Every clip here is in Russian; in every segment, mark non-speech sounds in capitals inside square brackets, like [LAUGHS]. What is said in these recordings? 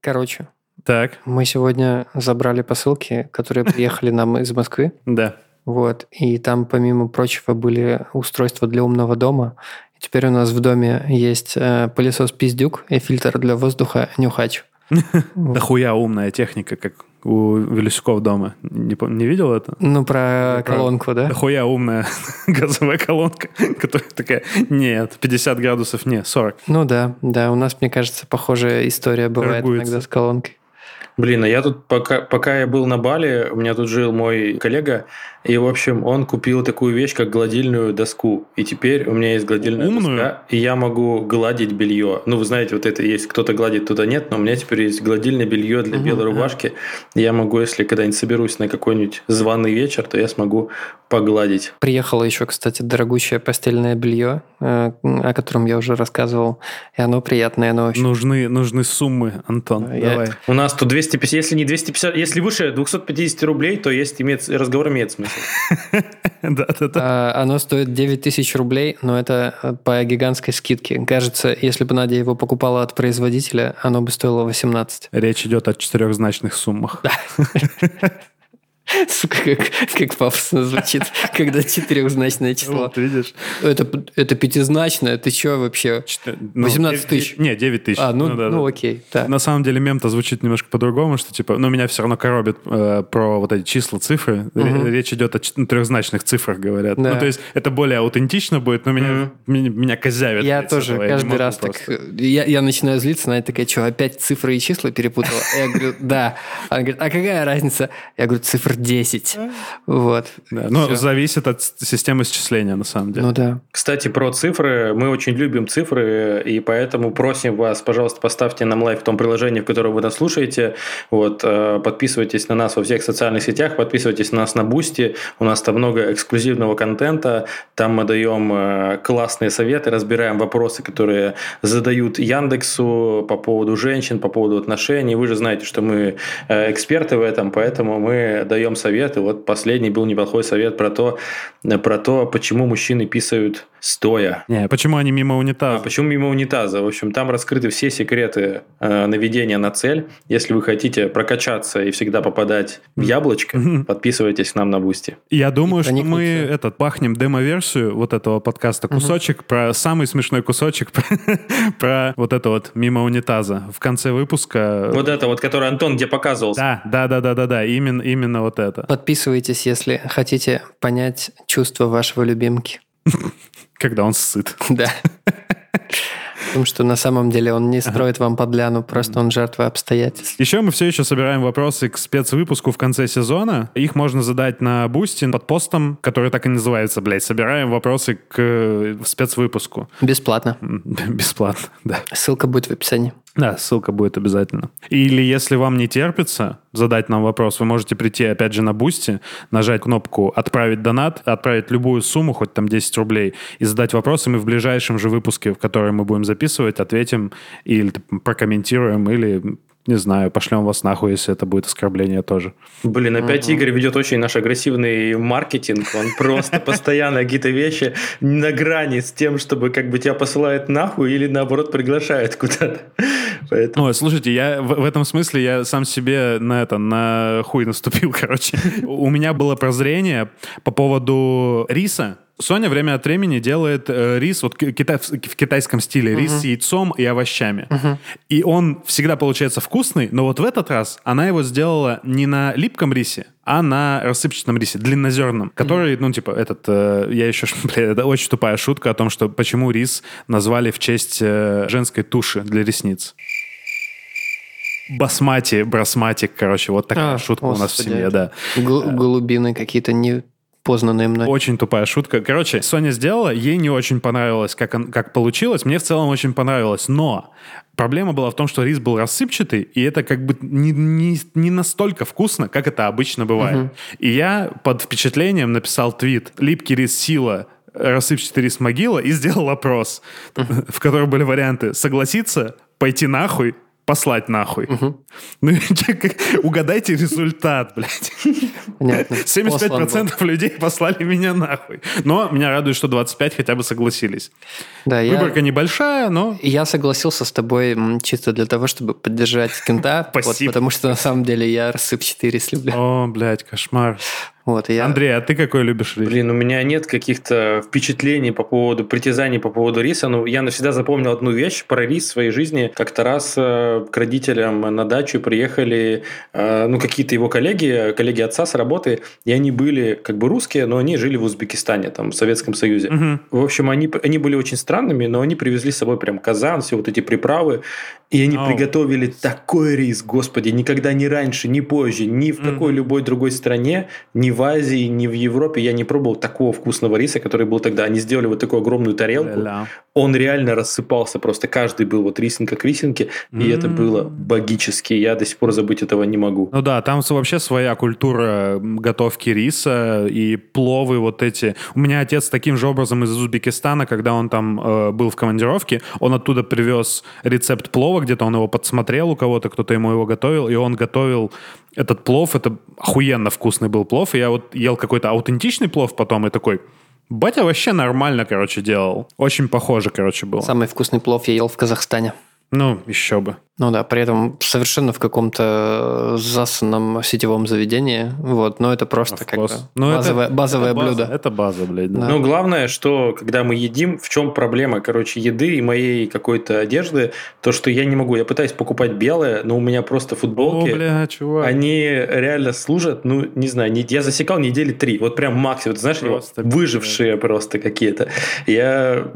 Короче, Так, мы сегодня забрали посылки, которые приехали нам из Москвы. да. Вот. И там, помимо прочего, были устройства для умного дома. И теперь у нас в доме есть э, пылесос «Пиздюк» и фильтр для воздуха «Нюхач». [LAUGHS] Да хуя умная техника, как у Велисюков дома. Не, не видел это? Ну, про Про- колонку, да? Да хуя умная [LAUGHS] газовая колонка, [LAUGHS] которая такая, нет, 50 градусов, не, 40. Ну да, да. У нас, мне кажется, похожая история бывает Торгуется. иногда с колонкой. Блин, а я тут, пока, пока я был на Бали, у меня тут жил мой коллега, и, в общем, он купил такую вещь, как гладильную доску. И теперь у меня есть гладильная Умную? доска, и я могу гладить белье. Ну, вы знаете, вот это есть, кто-то гладит, кто-то нет, но у меня теперь есть гладильное белье для Мгм. белой рубашки. И я могу, если когда-нибудь соберусь на какой-нибудь званый вечер, то я смогу погладить. Приехало еще, кстати, дорогущее постельное белье, э, о котором я уже рассказывал. И оно приятное, оно очень... Нужны, нужны суммы, Антон, Я- давай. У нас тут 250, если не 250, если выше 250 рублей, то есть имеет, разговор имеет смысл. [LAUGHS] Да-да-да. А, Оно стоит 9 тысяч рублей, но это э, по гигантской скидке. Кажется, если бы Надя его покупала от производителя, оно бы стоило 18. Речь идет о четырехзначных суммах. [LAUGHS] Сука, как, как пафосно звучит, когда четырехзначное число. Вот, видишь? Это, это пятизначное, ты что вообще? Четы- ну, 18 девять- тысяч. Не, 9 тысяч. А, ну, да, ну да. окей, да. На самом деле мем-то звучит немножко по-другому, что типа, ну, меня все равно коробит э, про вот эти числа, цифры. Мгм. Речь идет о чет- трехзначных цифрах, говорят. Да. Ну, то есть это более аутентично будет, но меня, Мгм. меня, меня козявят. Я тоже этого, каждый могу раз просто. так... Я, я начинаю злиться, Надя такая, что, опять цифры и числа перепутала? Я говорю, да. Она говорит, а какая разница? Я говорю, цифр 10. Вот. Да, ну, Всё. зависит от системы счисления, на самом деле. Ну да. Кстати, про цифры. Мы очень любим цифры, и поэтому просим вас, пожалуйста, поставьте нам лайк в том приложении, в котором вы нас слушаете. Вот, э, подписывайтесь на нас во всех социальных сетях, подписывайтесь на нас на Бусти. У нас там много эксклюзивного контента. Там мы даем э, классные советы, разбираем вопросы, которые задают Яндексу по поводу женщин, по поводу отношений. Вы же знаете, что мы э, эксперты в этом, поэтому мы даем советы. Вот последний был неплохой совет про то, э, про то, почему мужчины писают стоя. Не, почему они мимо А унитаза? почему мимо унитаза? В общем, там раскрыты все секреты э, наведения на цель. Если вы хотите прокачаться и всегда попадать в яблочко, подписывайтесь к нам на Бусти. Я думаю, что мы это пихнем демо-версию вот этого подкаста, кусочек, про самый смешной кусочек про, [LAUGHS] про вот это вот мимо унитаза. В конце выпуска... Вот это вот, который Антон где показывался. Да, да, да, да, да, да, именно, именно вот это. Подписывайтесь, если хотите понять чувства вашего любимки. [LAUGHS] Когда он сыт. [LAUGHS] Да. Потому что на самом деле он не строит вам подляну, просто он жертва обстоятельств. Еще мы все еще собираем вопросы к спецвыпуску в конце сезона. Их можно задать на Бусти под постом, который так и называется, блядь. Собираем вопросы к э, спецвыпуску. Бесплатно. [LAUGHS] Бесплатно, да. Ссылка будет в описании. Да, ссылка будет обязательно. Или если вам не терпится задать нам вопрос, вы можете прийти опять же на Бусти, нажать кнопку «Отправить донат», отправить любую сумму, хоть там 10 рублей, и задать вопрос, и мы в ближайшем же выпуске, в который мы будем записывать, ответим или прокомментируем, или, не знаю, пошлем вас нахуй, если это будет оскорбление тоже. Блин, опять Игорь ведет очень наш агрессивный маркетинг. Он просто [LAUGHS] постоянно какие-то вещи на грани с тем, чтобы как бы тебя посылает нахуй или наоборот приглашает куда-то. [LAUGHS] Поэтому... Ой, слушайте, я в, в этом смысле я сам себе на это, на хуй наступил, [LAUGHS] короче. У меня было прозрение по поводу риса. Соня время от времени делает э, рис вот ки- китай- в китайском стиле, рис с яйцом и овощами. И он всегда получается вкусный, но вот в этот раз она его сделала не на липком рисе, а на рассыпчатом рисе, длиннозерном, который, ну, типа, этот, э, я еще, [LAUGHS] бля, это очень тупая шутка о том, что почему рис назвали в честь э, женской туши для ресниц. Басмати, брасматик, короче, вот такая А, шутка у нас в господи, семье, да. Гл- Голубины какие-то непознанные мной. Очень тупая шутка. Короче, Соня сделала, ей не очень понравилось, как, он- как получилось. Мне в целом очень понравилось. Но проблема была в том, что рис был рассыпчатый, и это как бы не, не, не настолько вкусно, как это обычно бывает. И я под впечатлением написал твит «Липкий рис сила», рассыпчатый рис могила и сделал опрос, в котором были варианты согласиться, пойти нахуй, послать нахуй. [LAUGHS] Ну, угадайте результат, блядь. Понятно. [LAUGHS] 75% людей послали меня нахуй. Но меня радует, что 25 хотя бы согласились. Да, я, Выборка небольшая, но... я согласился с тобой чисто для того, чтобы поддержать кента. [LAUGHS] вот, Спасибо. потому что на самом деле я рассып 4 люблю. О, блядь, кошмар. Вот, и я... Андрей, а ты какой любишь рис? Блин, у меня нет каких-то впечатлений по поводу притязаний по поводу риса. Но я навсегда запомнил одну вещь про рис в своей жизни. Как-то раз э, к родителям на дачу приехали э, ну, какие-то его коллеги, коллеги отца с работы, и они были как бы русские, но они жили в Узбекистане, там, в Советском Союзе. Мгм. В общем, они, они были очень странными, но они привезли с собой прям казан, все вот эти приправы, и они Ау. приготовили такой рис, господи, никогда ни раньше, ни позже, ни в какой любой другой стране, ни в Азии, ни в Европе я не пробовал такого вкусного риса, который был тогда. Они сделали вот такую огромную тарелку, Ля-ля. он реально рассыпался просто, каждый был вот рисинка к рисинке, и это было богически, я до сих пор забыть этого не могу. Ну да, там вообще своя культура готовки риса и пловы вот эти. У меня отец таким же образом из Узбекистана, когда он там э, был в командировке, он оттуда привез рецепт плова, где-то он его подсмотрел у кого-то, кто-то ему его готовил, и он готовил этот плов, это охуенно вкусный был плов, и я вот ел какой-то аутентичный плов потом и такой, батя вообще нормально, короче, делал. Очень похоже, короче, было. Самый вкусный плов я ел в Казахстане. Ну, еще бы. Ну да, при этом совершенно в каком-то засанном сетевом заведении. Вот, но это просто как бы. Ну, это- базовое, базовое это база, блюдо. Это база, блядь, да. Да. Но главное, что когда мы едим, в чем проблема, короче, еды и моей какой-то одежды, то, что я не могу, я пытаюсь покупать белое, но у меня просто О, футболки, бля, чувак. они реально служат, ну, не знаю, не- я засекал недели три, вот прям максимум, вот знаешь, Просто выжившие просто какие-то. Я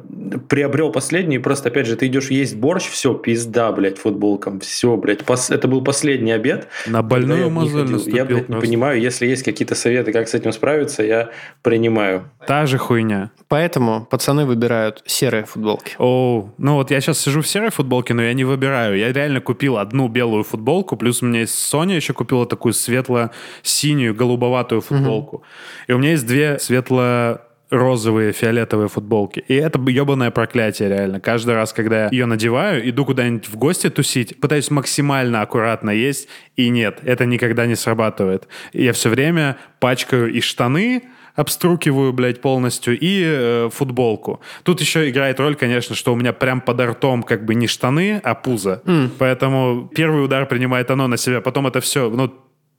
приобрел последнюю, и просто, опять же, ты идешь есть борщ, все, пизда, блядь, футболкам, все, блядь, Пос- это был последний обед, На больную мозоль наступил. Я, блядь, не просто. понимаю, если есть какие-то советы, как с этим справиться, я принимаю. Та же хуйня. Поэтому пацаны выбирают серые футболки. Оу, ну вот я сейчас сижу в серой футболке, но я не выбираю. Я реально купил одну белую футболку, плюс у меня есть Соня еще купила такую светло-синюю, голубоватую футболку. И у меня есть две светло розовые, фиолетовые футболки. И это ебаное проклятие, реально. Каждый раз, когда я ее надеваю, иду куда-нибудь в гости тусить, пытаюсь максимально аккуратно есть, и нет, это никогда не срабатывает. Я все время пачкаю и штаны, обструкиваю, блядь, полностью, и э, футболку. Тут еще играет роль, конечно, что у меня прям под ртом как бы не штаны, а пузо. Поэтому первый удар принимает оно на себя, потом это все, ну,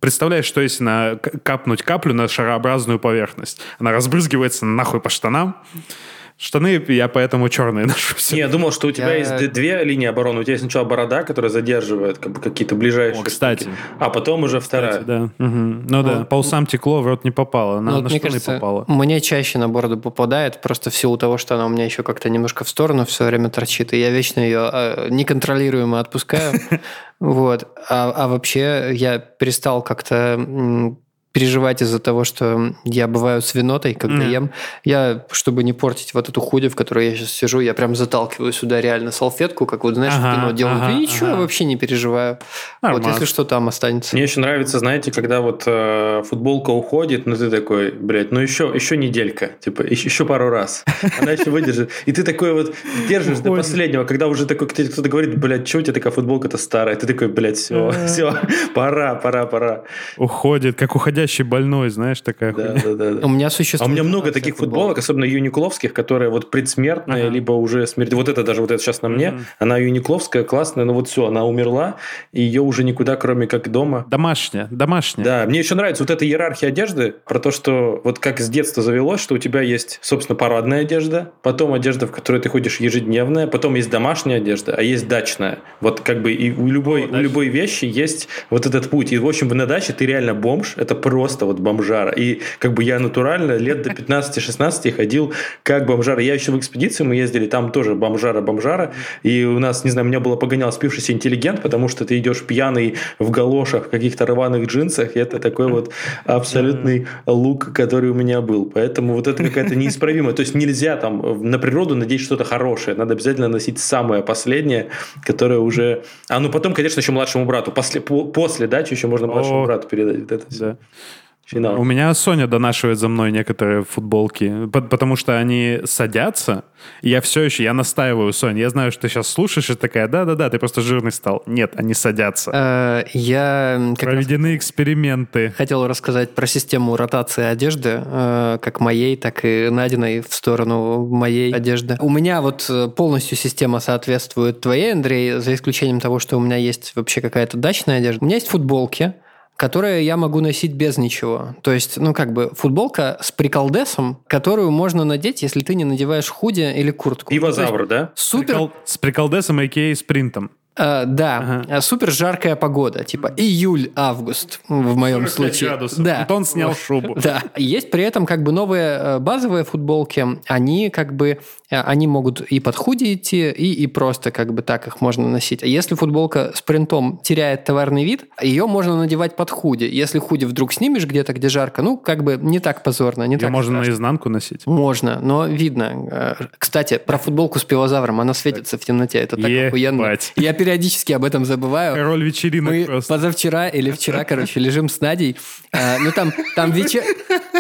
Представляешь, что если на, капнуть каплю на шарообразную поверхность? Она разбрызгивается нахуй по штанам. Штаны я поэтому черные [LAUGHS] ношу. Не, я думал, что у тебя Я- есть две линии обороны. У тебя есть сначала борода, которая задерживает как бы, какие-то ближайшие. О, кстати. штуки, А потом уже вторая. Да. Мгм. Ну да, по усам текло, в рот не попало, на, Ну, на мне штаны кажется, попало. мне чаще на бороду попадает, просто в силу того, что она у меня еще как-то немножко в сторону все время торчит, и я вечно ее э, неконтролируемо отпускаю. [LAUGHS] Вот. А, а вообще я перестал как-то переживать из-за того, что я бываю с винотой, когда Мгм. ем. Я, чтобы не портить вот эту худи, в которой я сейчас сижу, я прям заталкиваю сюда реально салфетку, как вот, знаешь, в Ага, кино делают. ага, и ничего, ага. я вообще не переживаю. Вот Нормас. если что, там останется. Мне еще нравится, знаете, когда вот э, футболка уходит, ну ты такой, блядь, ну еще, еще неделька, типа еще, еще пару раз. [LAUGHS] Она еще выдержит. И ты такой вот держишь до последнего, когда уже такой кто- кто-то говорит, блядь, что у тебя такая футболка-то старая? Ты такой, блядь, все, все, [LAUGHS] пора, пора, пора. Уходит, как уходящий больной, знаешь, такая Да, хуйня. да, да. да. У меня А существует... у меня много таких футболок, особенно юникловских, которые вот предсмертные, Ага. либо уже смерть. Вот это даже вот это сейчас на мне. Мгм. Она юникловская, классная, но вот все, она умерла, и ее уже никуда, кроме как дома. Домашняя, домашняя. Да, мне еще нравится вот эта иерархия одежды, про то, что вот как с детства завелось, что у тебя есть, собственно, парадная одежда, потом одежда, в которой ты ходишь ежедневная, потом есть домашняя одежда, а есть дачная. Вот как бы и у любой, О, у любой вещи есть вот этот путь. И, в общем, на даче ты реально бомж, это просто вот бомжара. И как бы я натурально лет до 15-16 ходил как бомжара. Я еще в экспедицию мы ездили, там тоже бомжара-бомжара. И у нас, не знаю, меня было погонял спившийся интеллигент, потому что ты идешь пьяный в галошах, в каких-то рваных джинсах. И это такой вот абсолютный лук, который у меня был. Поэтому вот это какая-то неисправимая. То есть нельзя там на природу надеть что-то хорошее. Надо обязательно носить самое последнее, которое уже... А ну потом, конечно, еще младшему брату. После, по- после дачи еще можно младшему О. брату передать вот это. Да. Финал. У меня Соня донашивает за мной некоторые футболки, по- потому что они садятся. И я все еще, я настаиваю, Соня, я знаю, что ты сейчас слушаешь, и такая, да-да-да, ты просто жирный стал. Нет, они садятся. Э, Я Проведены эксперименты. хотел рассказать про систему ротации одежды, э, как моей, так и Надиной в сторону моей одежды. У меня вот э, полностью система соответствует твоей, Андрей, за исключением того, что у меня есть вообще какая-то дачная одежда. У меня есть футболки, которые я могу носить без ничего. То есть, ну, как бы футболка с приколдесом, которую можно надеть, если ты не надеваешь худи или куртку. Пивозавр, да? Супер Прикол- С приколдесом, а.к.а. спринтом. Э, да, э, супер жаркая погода, типа июль-август в моем 45 случае. градусов. Да. Антон снял шубу. Да. Есть при этом как бы новые э, базовые футболки, они как бы они могут и под худи идти, и, и просто как бы так их можно носить. А если футболка с принтом теряет товарный вид, ее можно надевать под худи. Если худи вдруг снимешь где-то, где жарко, ну, как бы не так позорно, не Ее так можно страшно. наизнанку носить. Можно, но видно. Кстати, про футболку с пивозавром, она светится в темноте. Это так Ебать. охуенно. Я периодически об этом забываю. Король вечеринок Мы просто. позавчера или вчера, короче, лежим с Надей. А, ну, там, там вечер...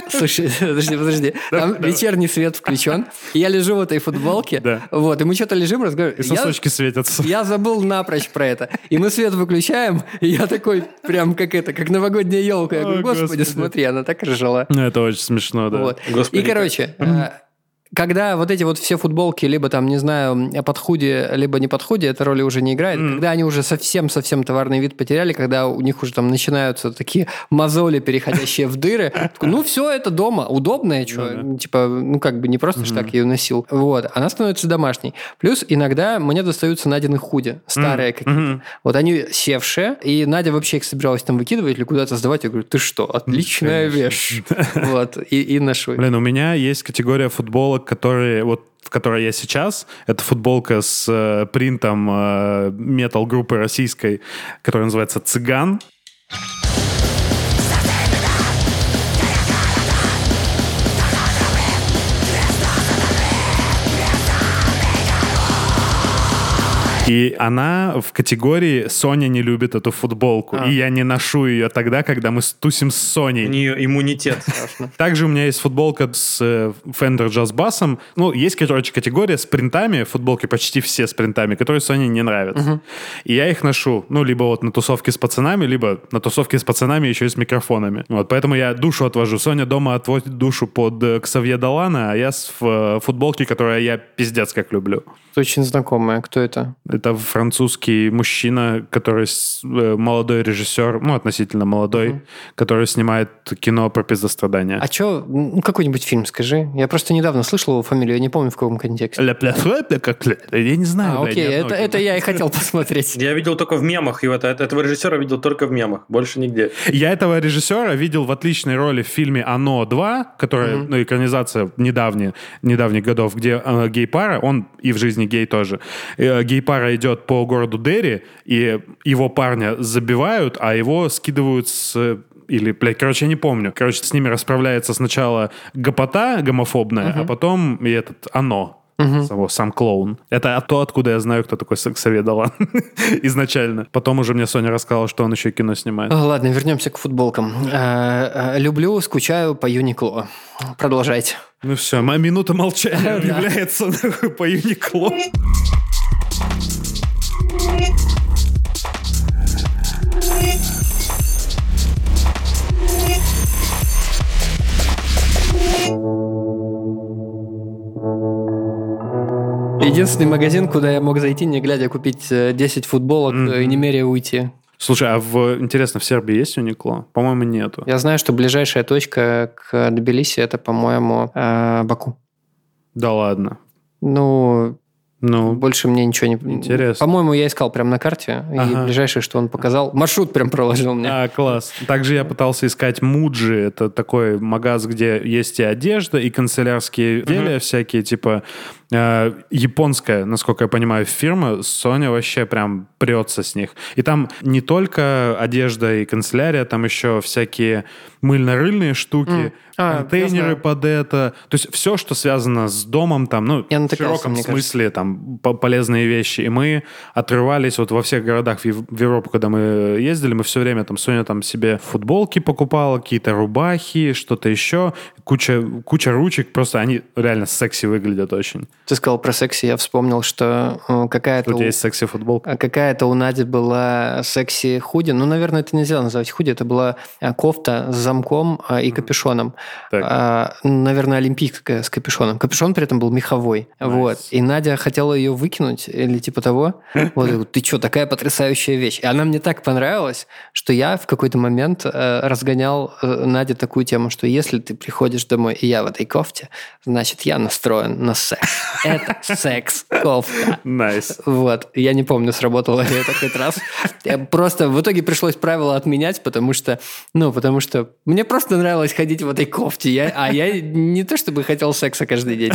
Слушай, [LAUGHS] подожди, подожди. Там вечерний свет включен. И я лежу в этой футболке. Да. Вот, и мы что-то лежим, И разговариваем. Я- сосочки светятся. я забыл напрочь про это. И мы свет выключаем, и я такой, прям как это, как новогодняя елка. Я говорю, О, господи, господи. смотри, она так ржала. Ну, это очень смешно, да. Вот. Господи, и, короче, когда вот эти вот все футболки, либо там, не знаю, под худи, либо не под худи, эта роли уже не играет. Когда они уже совсем-совсем товарный вид потеряли, когда у них уже там начинаются такие мозоли, переходящие в дыры, ну все, это дома, удобное, что, типа, ну как бы не просто ж так ее носил. Вот, она становится домашней. Плюс иногда мне достаются Надины худи, старые какие-то. Вот они севшие, и Надя вообще их собиралась там выкидывать или куда-то сдавать. Я говорю, ты что, отличная вещь. [LAUGHS] Вот, и, ношу. Блин, у меня есть категория футболок, которые вот в которой я сейчас, это футболка с э, принтом э, метал-группы российской, которая называется «Цыган». И она в категории «Соня не любит эту футболку». А. И я не ношу ее тогда, когда мы тусим с Соней. У нее иммунитет. Также у меня есть футболка с э, Fender Jazz Bass. Ну, есть, короче, категория с принтами, футболки почти все с принтами, которые Sony не нравятся. И я их ношу, ну, либо вот на тусовке с пацанами, либо на тусовке с пацанами еще и с микрофонами. Вот, поэтому я душу отвожу. Соня дома отводит душу под э, Ксавье Долана, а я с э, футболки, которую я пиздец как люблю. Это очень знакомая. Кто это? Это французский мужчина, который с- э, молодой режиссер, ну, относительно молодой, который снимает кино про пиздострадания. А что, ну, какой-нибудь фильм скажи. Я просто недавно слышал его фамилию, я не помню в каком контексте. Ля-пля-фля-пля, как ля. Я не знаю, А, окей, это, это я и хотел посмотреть. Я видел только в мемах его. Это- Этого режиссера видел только в мемах. Больше нигде. Я этого режиссера видел в отличной роли в фильме «Оно 2», которая, ну, экранизация недавняя, недавних годов, где э, гей-пара, он и в жизни гей тоже, э, гей-пара идет по городу Дерри, и его парня забивают, а его скидывают с или, блядь, короче, я не помню. Короче, с ними расправляется сначала гопота гомофобная, а потом и этот оно. Само- сам клоун. Это то, откуда я знаю, кто такой Саксове Далан [LAUGHS] изначально. Потом уже мне Соня рассказала, что он еще кино снимает. А, Ладно, вернемся к футболкам. А, а, Люблю, скучаю по Юникло. Продолжайте. Ну все, моя минута молчания [LAUGHS] объявляется [LAUGHS] по Юникло. Единственный магазин, куда я мог зайти, не глядя, купить э, 10 футболок э, и не меря уйти. Слушай, а в, интересно, в Сербии есть Юникло? По-моему, нету. Я знаю, что ближайшая точка к Тбилиси это, по-моему, э, Баку. Да ладно. Ну, Ну, больше мне ничего не... Интересно. По-моему, я искал прям на карте, и Ага. ближайшее, что он показал, маршрут прям проложил мне. а, класс. Также я пытался искать Муджи. Это такой магаз, где есть и одежда, и канцелярские изделия всякие, типа э, японская, насколько я понимаю, фирма, Sony вообще прям прется с них. И там не только одежда и канцелярия, там еще всякие мыльно-рыльные штуки, mm. а, контейнеры под это. То есть все, что связано с домом, там, ну, я в широком смысле, там, полезные вещи. И мы отрывались вот во всех городах в Европу, когда мы ездили, мы все время там, Соня там себе футболки покупала, какие-то рубахи, что-то еще, куча, куча ручек, просто они реально секси выглядят очень. Ты сказал про секси, я вспомнил, что э, какая-то... У тебя есть секси-футболка? А какая-то у Нади была секси-худи, ну, наверное, это нельзя назвать худи, это была э, кофта с замком а, и капюшоном. А, наверное, олимпийская с капюшоном. Капюшон при этом был меховой. Nice. Вот. И Надя хотела ее выкинуть или типа того. Вот, ты что, такая потрясающая вещь. И она мне так понравилась, что я в какой-то момент э, разгонял э, Наде такую тему, что если ты приходишь домой, и я в этой кофте, значит, я настроен на секс. Это секс-кофта. Nice. Вот. Я не помню, сработало ли это хоть раз. Просто в итоге пришлось правила отменять, потому что, ну, потому что мне просто нравилось ходить в этой кофте, я, а я не то чтобы хотел секса каждый день.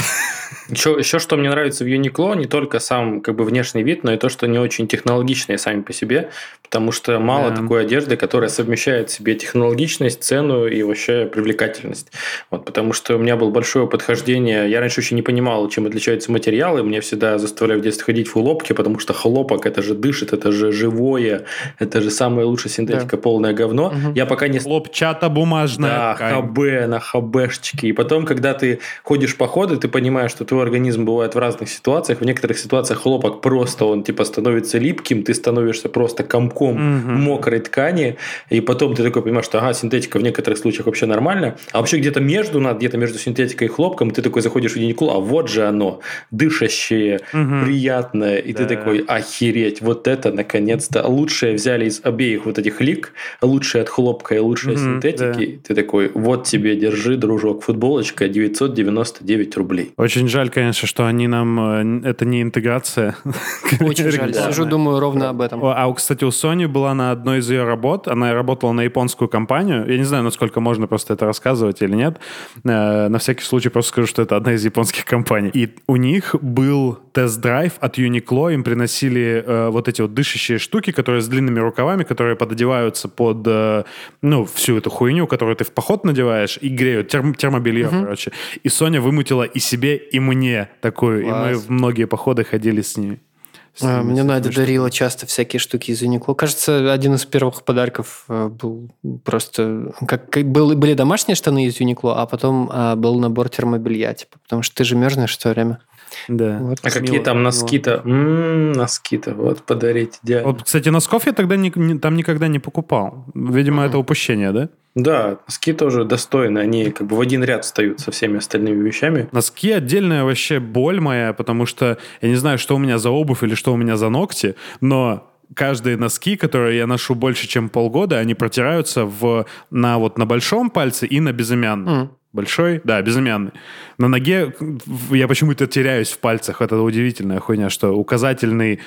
Еще, еще что мне нравится в Uniqlo, не только сам как бы внешний вид, но и то, что они очень технологичные сами по себе, потому что мало да. такой одежды, которая совмещает в себе технологичность, цену и вообще привлекательность. Вот, потому что у меня был большое подхождение, я раньше очень не понимал, чем отличаются материалы, мне всегда заставляли в детстве ходить в хлопке, потому что хлопок это же дышит, это же живое, это же самая лучшая синтетика, да. полное говно. Угу. Я пока не... Хлопчата бумажная Да, ткань. ХБ на ХБшечке. И потом, когда ты ходишь по ходу, ты понимаешь, что твой организм бывает в разных ситуациях. В некоторых ситуациях хлопок просто, он типа становится липким, ты становишься просто комком угу. мокрой ткани, и потом ты такой понимаешь, что ага, синтетика в некоторых случаях вообще нормально, а вообще где-то между, где-то между синтетикой и хлопком, ты такой заходишь в Uniqlo, а вот же оно, дышащее, угу. приятное, и да. ты такой, охереть, вот это наконец-то лучшее взяли из обеих вот этих лик, лучшее от хлопка и лучшее угу, синтетики, да. ты такой, вот тебе, держи, дружок, футболочка 999 рублей. Очень жаль, конечно, что они нам... Э, это не интеграция. [LAUGHS] Очень жаль. Сижу, думаю ровно об этом. А, кстати, у Sony была на одной из ее работ, она работала на японскую компанию. Я не знаю, насколько можно просто это рассказывать или нет. Э, на всякий случай просто скажу, что это одна из японских компаний. И у них был тест-драйв от Uniqlo. Им приносили э, вот эти вот дышащие штуки, которые с длинными рукавами, которые пододеваются под, ну, всю эту хуйню, которую ты в поход надеваешь, и греют терм, термобелье, угу. короче. И Соня вымутила и себе, и мне такую. Класс. И мы в многие походы ходили с ними. А, мне Надя дарила часто всякие штуки из Uniqlo. Кажется, один из первых подарков э, был просто... Как, был, были домашние штаны из Uniqlo, а потом а, был набор термобелья, типа, потому что ты же мерзнешь все время. Да. Вот, а какие мило, там носки-то? М-м, носки-то, вот, подарить, идеально. Вот, кстати, носков я тогда не, не, там никогда не покупал. Видимо, mm-hmm. это упущение, да? Да, носки тоже достойны, они как бы в один ряд встают со всеми остальными вещами. Носки отдельная вообще боль моя, потому что я не знаю, что у меня за обувь или что у меня за ногти, но каждые носки, которые я ношу больше, чем полгода, они протираются в, на, вот, на большом пальце и на безымянном. Mm. Большой? Да, безымянный. На ноге я почему-то теряюсь в пальцах. Это удивительная хуйня, что указательный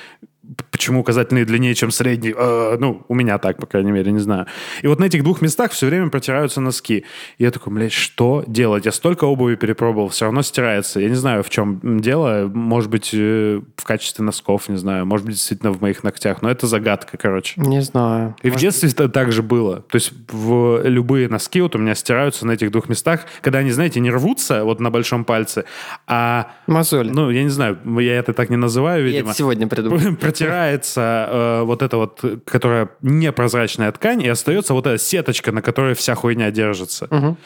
почему указательный длиннее, чем средний. Э, ну, у меня так, по крайней мере, не знаю. И вот на этих двух местах все время протираются носки. И я такой, блядь, что делать? Я столько обуви перепробовал, все равно стирается. Я не знаю, в чем дело. Может быть, э, в качестве носков, не знаю. Может быть, действительно в моих ногтях. Но это загадка, короче. Не знаю. И Может... в детстве это так же было. То есть в любые носки вот у меня стираются на этих двух местах, когда они, знаете, не рвутся вот на большом пальце, а... Мозоль. Ну, я не знаю, я это так не называю, видимо. Я это сегодня придумал. [LAUGHS] Протирается э, вот эта вот, которая непрозрачная ткань, и остается вот эта сеточка, на которой вся хуйня держится. Угу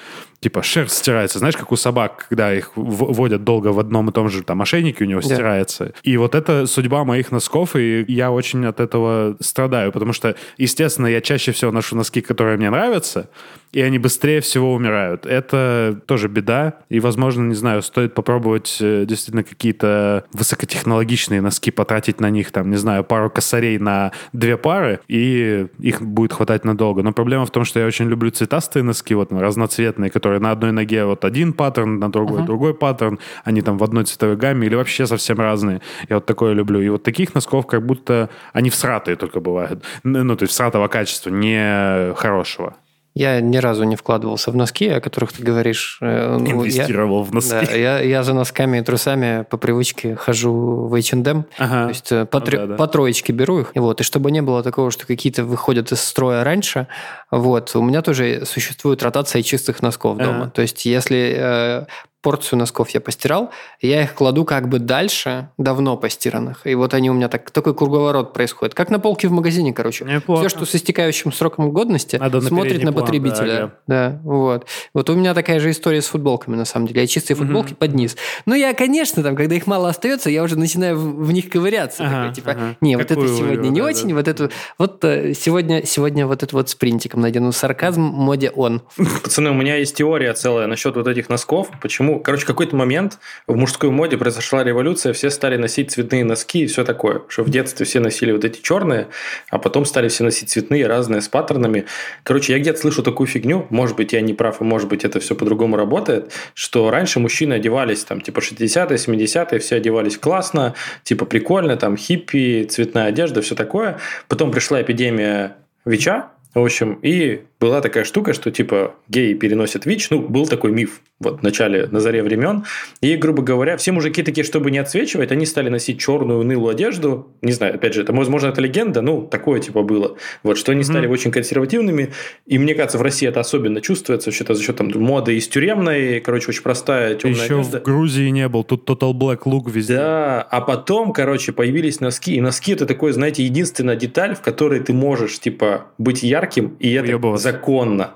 типа шерсть стирается. Знаешь, как у собак, когда их водят долго в одном и том же там ошейнике, у него да. стирается. И вот это судьба моих носков, и я очень от этого страдаю, потому что, естественно, я чаще всего ношу носки, которые мне нравятся, и они быстрее всего умирают. Это тоже беда, и, возможно, не знаю, стоит попробовать э, действительно какие-то высокотехнологичные носки, потратить на них, там, не знаю, пару косарей на две пары, и их будет хватать надолго. Но проблема в том, что я очень люблю цветастые носки, вот разноцветные, которые которые на одной ноге вот один паттерн, на другой uh-huh. другой паттерн, они там в одной цветовой гамме или вообще совсем разные. Я вот такое люблю. И вот таких носков как будто они всратые только бывают. Ну, то есть всратого качества, не хорошего. Я ни разу не вкладывался в носки, о которых ты говоришь. Э, ну, Инвестировал я, в носки. Да, я, я за носками и трусами по привычке хожу в H&M. Ага. То есть э, по, ну, да, да. по троечке беру их. Вот, и чтобы не было такого, что какие-то выходят из строя раньше, вот, у меня тоже существует ротация чистых носков ага. дома. То есть если э, порцию носков я постирал, я их кладу как бы дальше, давно постиранных. И вот они у меня так, такой круговорот происходит. Как на полке в магазине, короче. Неплохо. Все, что с истекающим сроком годности, Надо смотрит на, на потребителя. Да, да, вот. Вот у меня такая же история с футболками, на самом деле. Я чистые футболки угу. под низ. Но я, конечно, там, когда их мало остается, я уже начинаю в, в них ковыряться. Ага, такой, типа, ага. не, Какую вот это сегодня не да, очень, да. вот это, вот э, сегодня, сегодня вот это вот с принтиком надену. Сарказм моде он. Пацаны, у меня есть теория целая насчет вот этих носков. Почему короче, какой-то момент в мужской моде произошла революция, все стали носить цветные носки и все такое. Что в детстве все носили вот эти черные, а потом стали все носить цветные, разные, с паттернами. Короче, я где-то слышу такую фигню, может быть, я не прав, и может быть, это все по-другому работает, что раньше мужчины одевались там типа 60-е, 70-е, все одевались классно, типа прикольно, там хиппи, цветная одежда, все такое. Потом пришла эпидемия ВИЧа, в общем, и была такая штука, что типа геи переносят ВИЧ. Ну, был такой миф вот в начале, на заре времен. И, грубо говоря, все мужики такие, чтобы не отсвечивать, они стали носить черную унылую одежду. Не знаю, опять же, это, возможно, это легенда, ну, такое типа было. Вот, что они стали mm-hmm. очень консервативными. И мне кажется, в России это особенно чувствуется, что-то за счет там моды из тюремной, короче, очень простая темная Еще одежда. в Грузии не был, тут Total Black Look везде. Да, а потом, короче, появились носки. И носки это такой, знаете, единственная деталь, в которой ты можешь, типа, быть ярким, и это законно.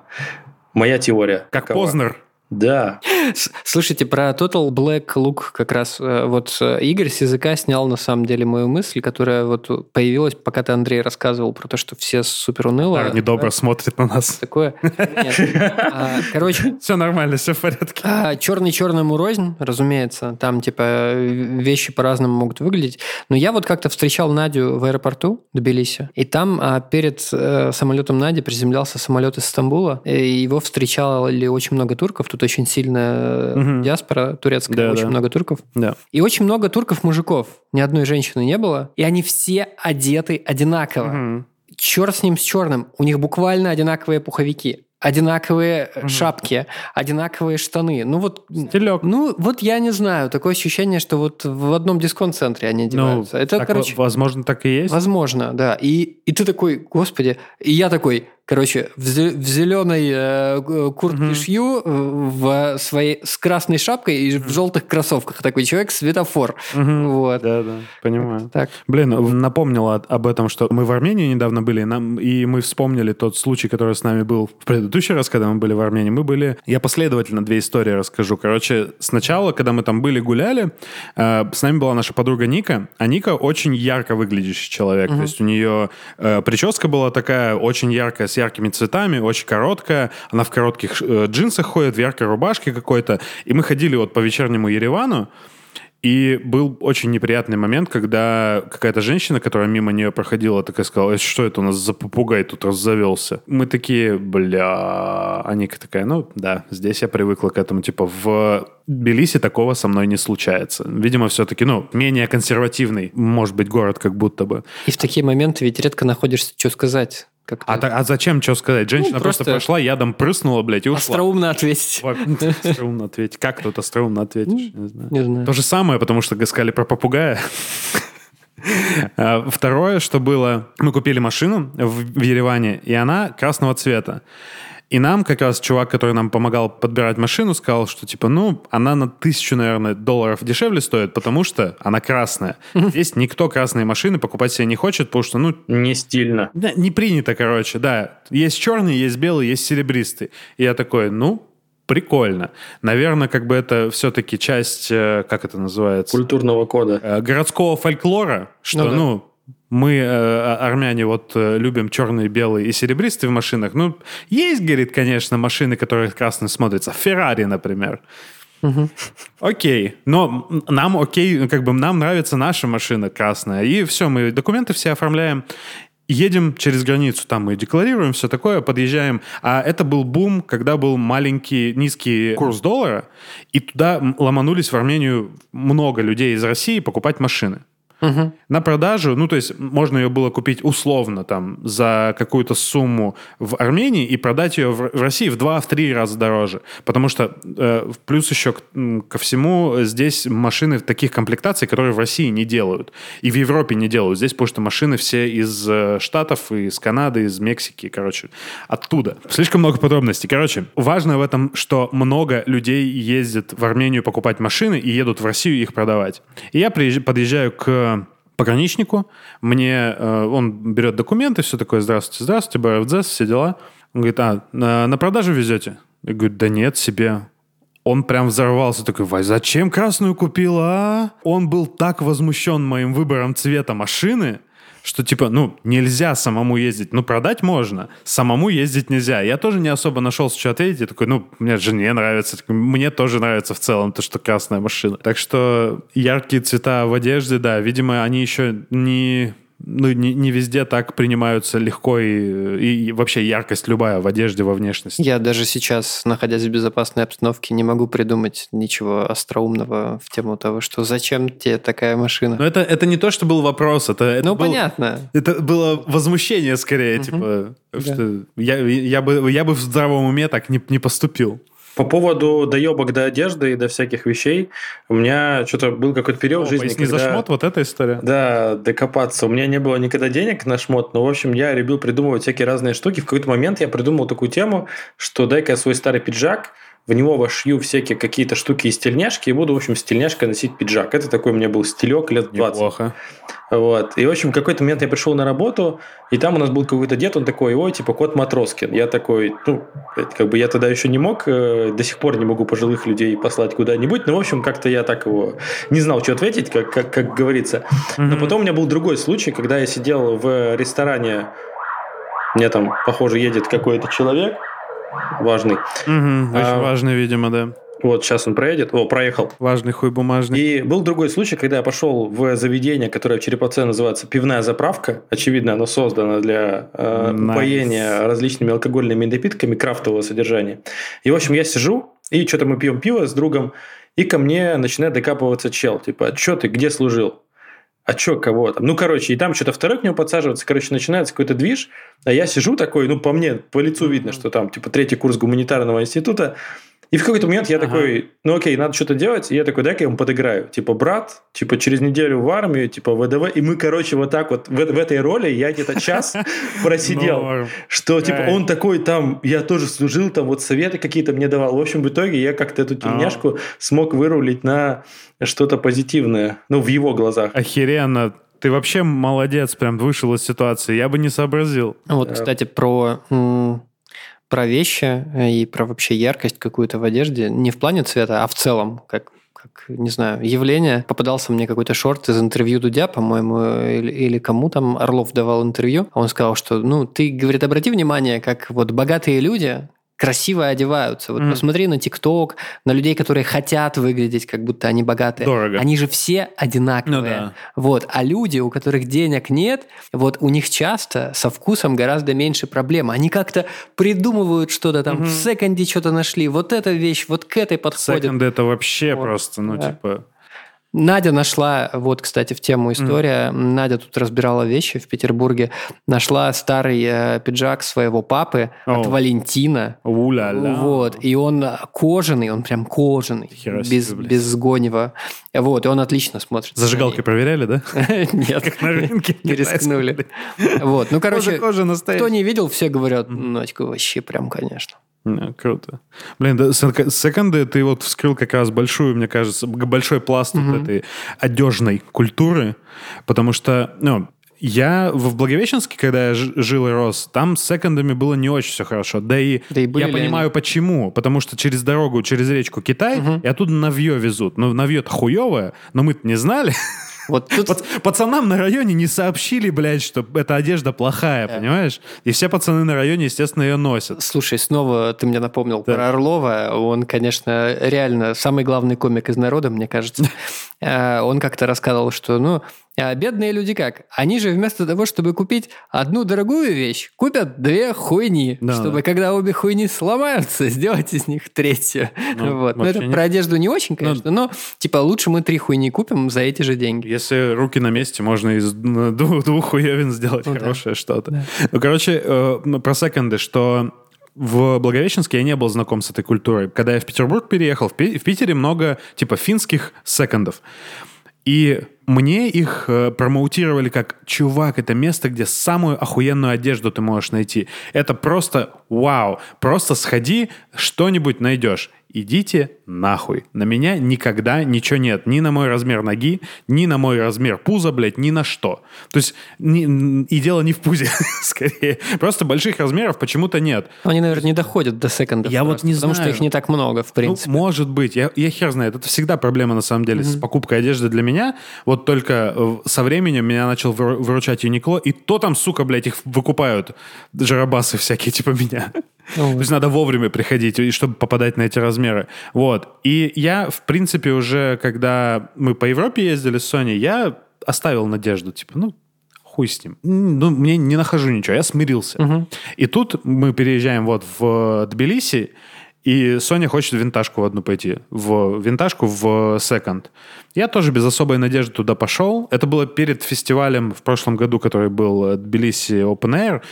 Моя теория. Как Какова? Познер. Да. Слушайте, про Total Black Look как раз э, вот э, Игорь с языка снял на самом деле мою мысль, которая вот появилась, пока ты, Андрей, рассказывал про то, что все супер уныло. Да, недобро да? смотрит на нас. Такое. А, короче. [LAUGHS] Все нормально, все в порядке. А, черный черному рознь, разумеется. Там типа вещи по-разному могут выглядеть. Но я вот как-то встречал Надю в аэропорту Тбилиси, и там а, перед э, самолетом Нади приземлялся самолет из Стамбула, и его встречали очень много турков. Тут очень угу. диаспора турецкая, да, очень да. много турков. Да. И очень много турков-мужиков. Ни одной женщины не было. И они все одеты одинаково. Угу. Черт с ним, с черным. У них буквально одинаковые пуховики одинаковые угу. шапки, одинаковые штаны. Ну вот, Стилек. ну вот я не знаю, такое ощущение, что вот в одном дисконт-центре они ну, одеваются. Ну, Это, так, короче, возможно, так и есть. Возможно, да. И и ты такой, господи, и я такой, короче, в, зеленой э, куртке угу. шью, в своей с красной шапкой и в желтых кроссовках. Такой человек светофор. Угу. Вот. Да, да, понимаю. Так. Блин, напомнил об этом, что мы в Армении недавно были, нам, и мы вспомнили тот случай, который с нами был в предыдущий раз, когда мы были в Армении. Мы были... Я последовательно две истории расскажу. Короче, сначала, когда мы там были, гуляли, э, с нами была наша подруга Ника, а Ника очень ярко выглядящий человек. Угу. То есть у нее э, прическа была такая очень яркая, с яркими цветами, очень короткая. Она в коротких э, джинсах ходит, в яркой рубашке какой-то. И мы ходили вот по вечернему Еревану, и был очень неприятный момент, когда какая-то женщина, которая мимо нее проходила, такая сказала, «Э, что это у нас за попугай тут раззавелся? Мы такие, бля... А Ника такая, ну да, здесь я привыкла к этому. Типа в Тбилиси такого со мной не случается. Видимо, все-таки, ну, менее консервативный, может быть, город как будто бы. И в такие моменты ведь редко находишься, что сказать. А, а зачем что сказать? Женщина ну, просто, просто пошла, ядом прыснула, блядь, и ушла. Остроумно ответить. Остроумно ответить. Как тут остроумно ответишь? Не знаю. Не знаю. То же самое, потому что сказали про попугая. А, второе, что было, мы купили машину в Ереване, и она красного цвета. И нам как раз чувак, который нам помогал подбирать машину, сказал, что типа, ну, она на тысячу, наверное, долларов дешевле стоит, потому что она красная. Здесь никто красные машины покупать себе не хочет, потому что, ну... Не стильно. Да, не принято, короче, да. Есть черный, есть белый, есть серебристый. И я такой, ну, прикольно. Наверное, как бы это все-таки часть, э, как это называется? Культурного кода. Э, городского фольклора, что, ну, да. ну мы, э, а, армяне, вот э, любим черные, белые и серебристые в машинах. Ну, есть, говорит, конечно, машины, которые красные смотрятся. Феррари, например. Угу. Окей, но нам окей, как бы нам нравится наша машина красная, и все, мы документы все оформляем, едем через границу, там мы декларируем все такое, подъезжаем. А это был бум, когда был маленький, низкий курс доллара, и туда ломанулись в Армению много людей из России покупать машины. Мгм. На продажу, ну, то есть можно ее было купить условно там за какую-то сумму в Армении и продать ее в, в России в два, в три раза дороже. Потому что э, плюс еще к- ко всему здесь машины таких комплектаций, которые в России не делают. И в Европе не делают. Здесь потому что машины все из э, Штатов, из Канады, из Мексики, короче, оттуда. Слишком много подробностей. Короче, важно в этом, что много людей ездит в Армению покупать машины и едут в Россию их продавать. И я приезж- подъезжаю к пограничнику, мне э, он берет документы, все такое, здравствуйте, здравствуйте, БРФДЗ, все дела. Он говорит, а, на, на продажу везете? Я говорю, да нет, себе. Он прям взорвался, такой, Вай, зачем красную купила, а? Он был так возмущен моим выбором цвета машины, что типа, ну, нельзя самому ездить. Ну, продать можно, самому ездить нельзя. Я тоже не особо нашел, что ответить. Я такой, ну, мне жене нравится. Мне тоже нравится в целом то, что красная машина. Так что яркие цвета в одежде, да, видимо, они еще не... Ну, не, не везде так принимаются легко и, и вообще яркость любая в одежде, во внешности. Я даже сейчас, находясь в безопасной обстановке, не могу придумать ничего остроумного в тему того, что зачем тебе такая машина. Но это, это не то, что был вопрос, это, это ну, был- понятно. Это было возмущение скорее, типа, что я, я, бы, я бы в здравом уме так не, не поступил. По поводу доебок до одежды и до всяких вещей, у меня что-то был какой-то период в жизни, Поясни за когда... шмот, вот эта история. Да, докопаться. У меня не было никогда денег на шмот, но, в общем, я любил придумывать всякие разные штуки. В какой-то момент я придумал такую тему, что дай-ка я свой старый пиджак, в него вошью всякие какие-то штуки из тельняшки и буду, в общем, с тельняшкой носить пиджак. Это такой у меня был стилек лет 20. Неплохо. Вот. И, в общем, в какой-то момент я пришел на работу, и там у нас был какой-то дед, он такой, ой, типа, кот Матроскин. Я такой, ну, как бы я тогда еще не мог, э, до сих пор не могу пожилых людей послать куда-нибудь, но, в общем, как-то я так его не знал, что ответить, как, как, как говорится. Но потом у меня был другой случай, когда я сидел в ресторане, мне там, похоже, едет какой-то человек важный. Мгм, очень А, важный, видимо, да. Вот сейчас он проедет. О, проехал. Важный хуй бумажный. И был другой случай, когда я пошел в заведение, которое в Череповце называется «Пивная заправка». Очевидно, оно создано для э, Nice. упоения различными алкогольными напитками крафтового содержания. И, в общем, я сижу, и что-то мы пьем пиво с другом, и ко мне начинает докапываться чел. Типа, а что ты, где служил? А чё, кого там? Ну, короче, и там что-то второй к нему подсаживается, короче, начинается какой-то движ, а я сижу такой, ну, по мне, по лицу видно, что там, типа, третий курс гуманитарного института, и в какой-то момент я Ага. такой, ну окей, надо что-то делать, и я такой, дай-ка я ему подыграю. Типа, брат, типа, через неделю в армию, типа, ВДВ, и мы, короче, вот так вот, в, в этой роли я где-то час [LAUGHS] просидел. Норм. Что, типа, он такой там, я тоже служил, там вот советы какие-то мне давал. В общем, в итоге я как-то эту тельняшку смог вырулить на что-то позитивное. Ну, в его глазах. Охеренно. Ты вообще молодец, прям вышел из ситуации. Я бы не сообразил. Вот, кстати, про, про вещи э, и про вообще яркость какую-то в одежде. Не в плане цвета, а в целом, как как, не знаю, явление. Попадался мне какой-то шорт из интервью Дудя, по-моему, или, или кому там Орлов давал интервью. Он сказал, что, ну, ты, говорит, обрати внимание, как вот богатые люди красиво одеваются. Вот Мгм. посмотри на ТикТок, на людей, которые хотят выглядеть, как будто они богатые. Дорого. Они же все одинаковые. Ну да. Вот. А люди, у которых денег нет, вот у них часто со вкусом гораздо меньше проблем. Они как-то придумывают что-то там, в секонде что-то нашли, вот эта вещь, вот к этой подходит. Секонд это вообще Вот. просто, ну, Да. типа... Надя нашла, вот, кстати, в тему история, Надя тут разбирала вещи в Петербурге, нашла старый э, пиджак своего папы от О. Валентина. У-ля-ля. Вот, и он кожаный, он прям кожаный, Хера без, без сгонева. Вот, и он отлично смотрится. Зажигалкой проверяли, да? [LAUGHS] Нет, Как на рынке не рискнули. [LAUGHS] Вот, ну, короче, кто не видел, все говорят, Надька вообще прям, конечно. Не, круто. Блин, секонды ты вот вскрыл как раз большую, мне кажется, большой пласт вот этой одежной культуры, потому что, ну, я в Благовещенске, когда я жил и рос, там с секондами было не очень все хорошо. Да и, Да и я понимаю, они? почему. Потому что через дорогу, через речку Китай, и оттуда навье везут. Ну, навье-то хуевое, но мы-то не знали. [LAUGHS] Вот тут Пац- Пацанам на районе не сообщили, блядь, что эта одежда плохая, понимаешь? И все пацаны на районе, естественно, ее носят. Слушай, снова ты мне напомнил Да. про Орлова. Он, конечно, реально самый главный комик из народа, мне кажется. [LAUGHS] Э, Он как-то рассказывал, что, ну, А бедные люди как? Они же вместо того, чтобы купить одну дорогую вещь, купят две хуйни, Да, чтобы да. когда обе хуйни сломаются, [LAUGHS] сделать из них третью. Ну, вот. Ну, это не- про одежду не очень, конечно, но типа лучше мы три хуйни купим за эти же деньги. Если руки на месте, можно из двух, двух хуевин сделать Ну да. хорошее что-то. Да. Ну, короче, э, ну, про секонды, что в Благовещенске я не был знаком с этой культурой. Когда я в Петербург переехал, в, Пи- в Питере много типа финских секондов. И мне их э, промоутировали как «Чувак, это место, где самую охуенную одежду ты можешь найти. Это просто вау. Просто сходи, что-нибудь найдешь. Идите нахуй. На меня никогда ничего нет. Ни на мой размер ноги, ни на мой размер пуза, блядь, ни на что. То есть ни- и дело не в пузе, [LAUGHS] скорее. Просто больших размеров почему-то нет. Они, наверное, не доходят до секондов. Я вот просто, не Потому знаю. что их не так много, в принципе. Ну, может быть. Я, я хер знает. Это всегда проблема, на самом деле, с покупкой одежды для меня. Вот только э, со временем меня начал выру- выручать Юникло, и то там, сука, блядь, их выкупают. Жарабасы всякие, [LAUGHS] типа меня. То есть надо вовремя приходить, чтобы попадать на эти размеры. Вот. И я, в принципе, уже, когда мы по Европе ездили с Соней, я оставил надежду. Типа, ну, хуй с ним. Ну, мне не нахожу ничего, я смирился. И тут мы переезжаем вот в Тбилиси, и Соня хочет винтажку в одну пойти. В винтажку в секонд. Я тоже без особой надежды туда пошел. Это было перед фестивалем в прошлом году, который был э, Тбилиси Open Air.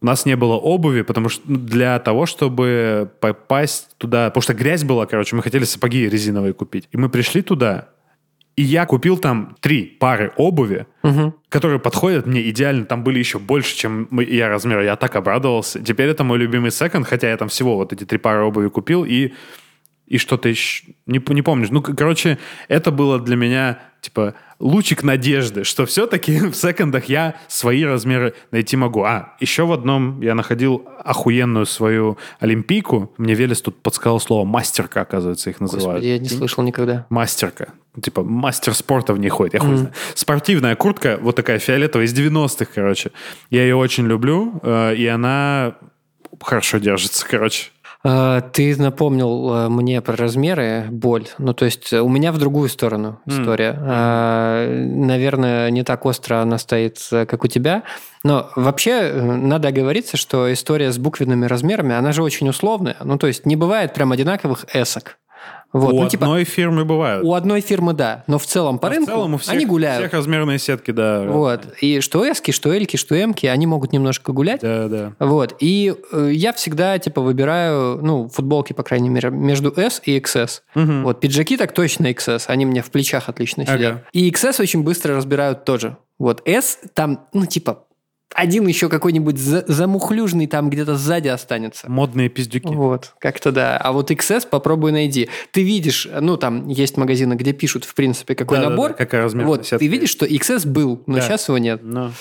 У нас не было обуви, потому что ну, для того, чтобы попасть туда... Потому что грязь была, короче, мы хотели сапоги резиновые купить. И мы пришли туда, и я купил там три пары обуви, которые подходят мне идеально. Там были еще больше, чем я размер. Я так обрадовался. Теперь это мой любимый секонд, хотя я там всего вот эти три пары обуви купил и, и что-то еще... Не, не помню. Ну, короче, это было для меня, типа, лучик надежды, что все-таки [LAUGHS] в секондах я свои размеры найти могу. А, еще в одном я находил охуенную свою олимпийку. Мне Велес тут подсказал слово мастерка, оказывается, их называют. Господи, я не слышал никогда. Мастерка. Типа мастер спорта в ней ходит. Я хуй знаю. Спортивная куртка, вот такая фиолетовая, из 90-х, короче. Я ее очень люблю, э, и она хорошо держится, короче. А, Ты напомнил э, мне про размеры, боль. Ну, то есть э, у меня в другую сторону история. А, Наверное, не так остро она стоит, э, как у тебя. Но вообще э, надо оговориться, что история с буквенными размерами, она же очень условная. Ну, то есть не бывает прям одинаковых эсок. Вот. у ну, типа, одной фирмы бывают. у одной фирмы да, но в целом по А в рынку целом у всех, они гуляют. всех размерные сетки, да. Вот. И что эски, что эльки, что эмки, они могут немножко гулять. Да, да. Вот. И э, я всегда, типа, выбираю, ну, футболки, по крайней мере, между S и XS. Вот, пиджаки так точно XS, они мне в плечах отлично Ага. сидят. И XS очень быстро разбирают тоже. Вот, S там, ну, типа, один еще какой-нибудь за- замухлюжный там где-то сзади останется. Модные пиздюки. Вот, как-то да. А вот XS попробуй найди. Ты видишь, ну, там есть магазины, где пишут, в принципе, какой Да-да-да, набор. какая размерная Вот, сетка ты видишь, что XS был, но Да. сейчас его нет. Но,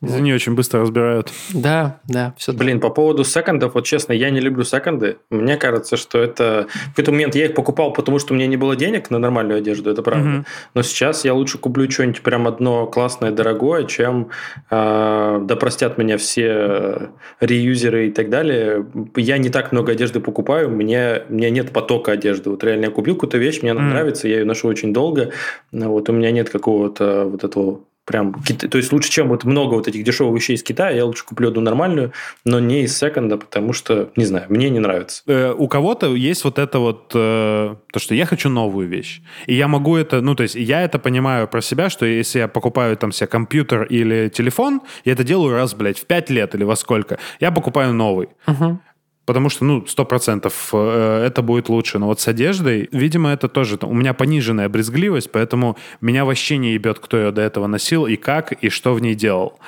извини, очень быстро разбирают. Да, да, все Блин, по поводу секондов, вот честно, я не люблю секонды. Мне кажется, что это... В какой-то момент я их покупал, потому что у меня не было денег на нормальную одежду, это правда. Мгм. Но сейчас я лучше куплю что-нибудь прям одно классное, дорогое, чем, э, да простят меня все э, реюзеры и так далее. Я не так много одежды покупаю, мне, у меня нет потока одежды. Вот реально я купил какую-то вещь, мне она Мгм. нравится, я ее ношу очень долго. Вот у меня нет какого-то вот этого прям... То есть лучше, чем вот много вот этих дешевых вещей из Китая, я лучше куплю одну нормальную, но не из секонда, потому что, не знаю, мне не нравится. Э, у кого-то есть вот это вот, э, то, что я хочу новую вещь. И я могу это, ну, то есть я это понимаю про себя, что если я покупаю там себе компьютер или телефон, я это делаю раз, блядь, в пять лет или во сколько, я покупаю новый. Потому что, ну, сто процентов э, это будет лучше. Но вот с одеждой, видимо, это тоже... У меня пониженная брезгливость, поэтому меня вообще не ебет, кто ее до этого носил, и как, и что в ней делал.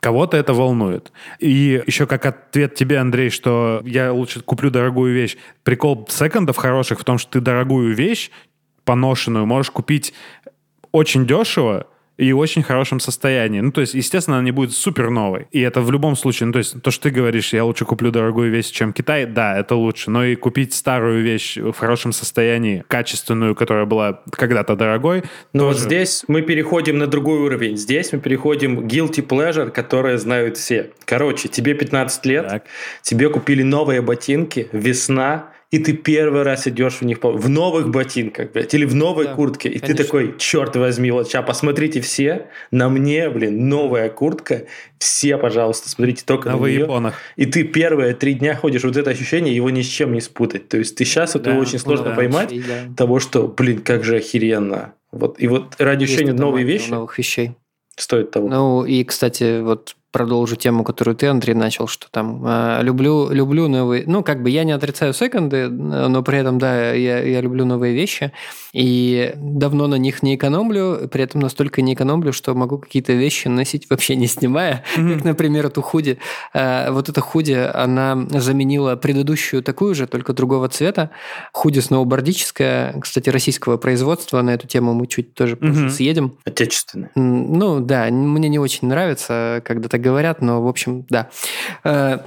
Кого-то это волнует. И еще как ответ тебе, Андрей, что я лучше куплю дорогую вещь. Прикол секондов хороших в том, что ты дорогую вещь, поношенную, можешь купить очень дешево и очень хорошем состоянии. Ну, то есть, естественно, она не будет супер новой. И это в любом случае, ну, то есть, то, что ты говоришь, я лучше куплю дорогую вещь, чем Китай, да, это лучше. Но и купить старую вещь в хорошем состоянии, качественную, которая была когда-то дорогой, Но вот тоже. здесь мы переходим на другой уровень. Здесь мы переходим guilty pleasure, которое знают все. Короче, тебе 15 лет, Так. тебе купили новые ботинки, весна, и ты первый раз идешь в них в новых ботинках, блядь, или в новой Да, куртке, и ты конечно. такой, черт возьми, вот сейчас посмотрите все, на мне, блин, новая куртка, все, пожалуйста, смотрите только На на нее. выепонах. И ты первые три дня ходишь, вот это ощущение, его ни с чем не спутать. То есть ты сейчас это Да, очень сложно да. поймать, И да. того, что, блин, как же охеренно. Вот, и вот ради Есть ощущения магия вещи Новых вещей. стоит того. Ну и, кстати, вот продолжу тему, которую ты, Андрей, начал, что там э, люблю, люблю новые... Ну, как бы я не отрицаю секонды, но при этом, да, я, я люблю новые вещи, и давно на них не экономлю, при этом настолько не экономлю, что могу какие-то вещи носить [LAUGHS] вообще не снимая, как, например, эту худи. Э, Вот эта худи, она заменила предыдущую такую же, только другого цвета. Худи сноубордическая, кстати, российского производства, на эту тему мы чуть тоже Мгм. съедем. Отечественные. М, Ну да, мне не очень нравится, когда так говорят, но в общем, да. Э,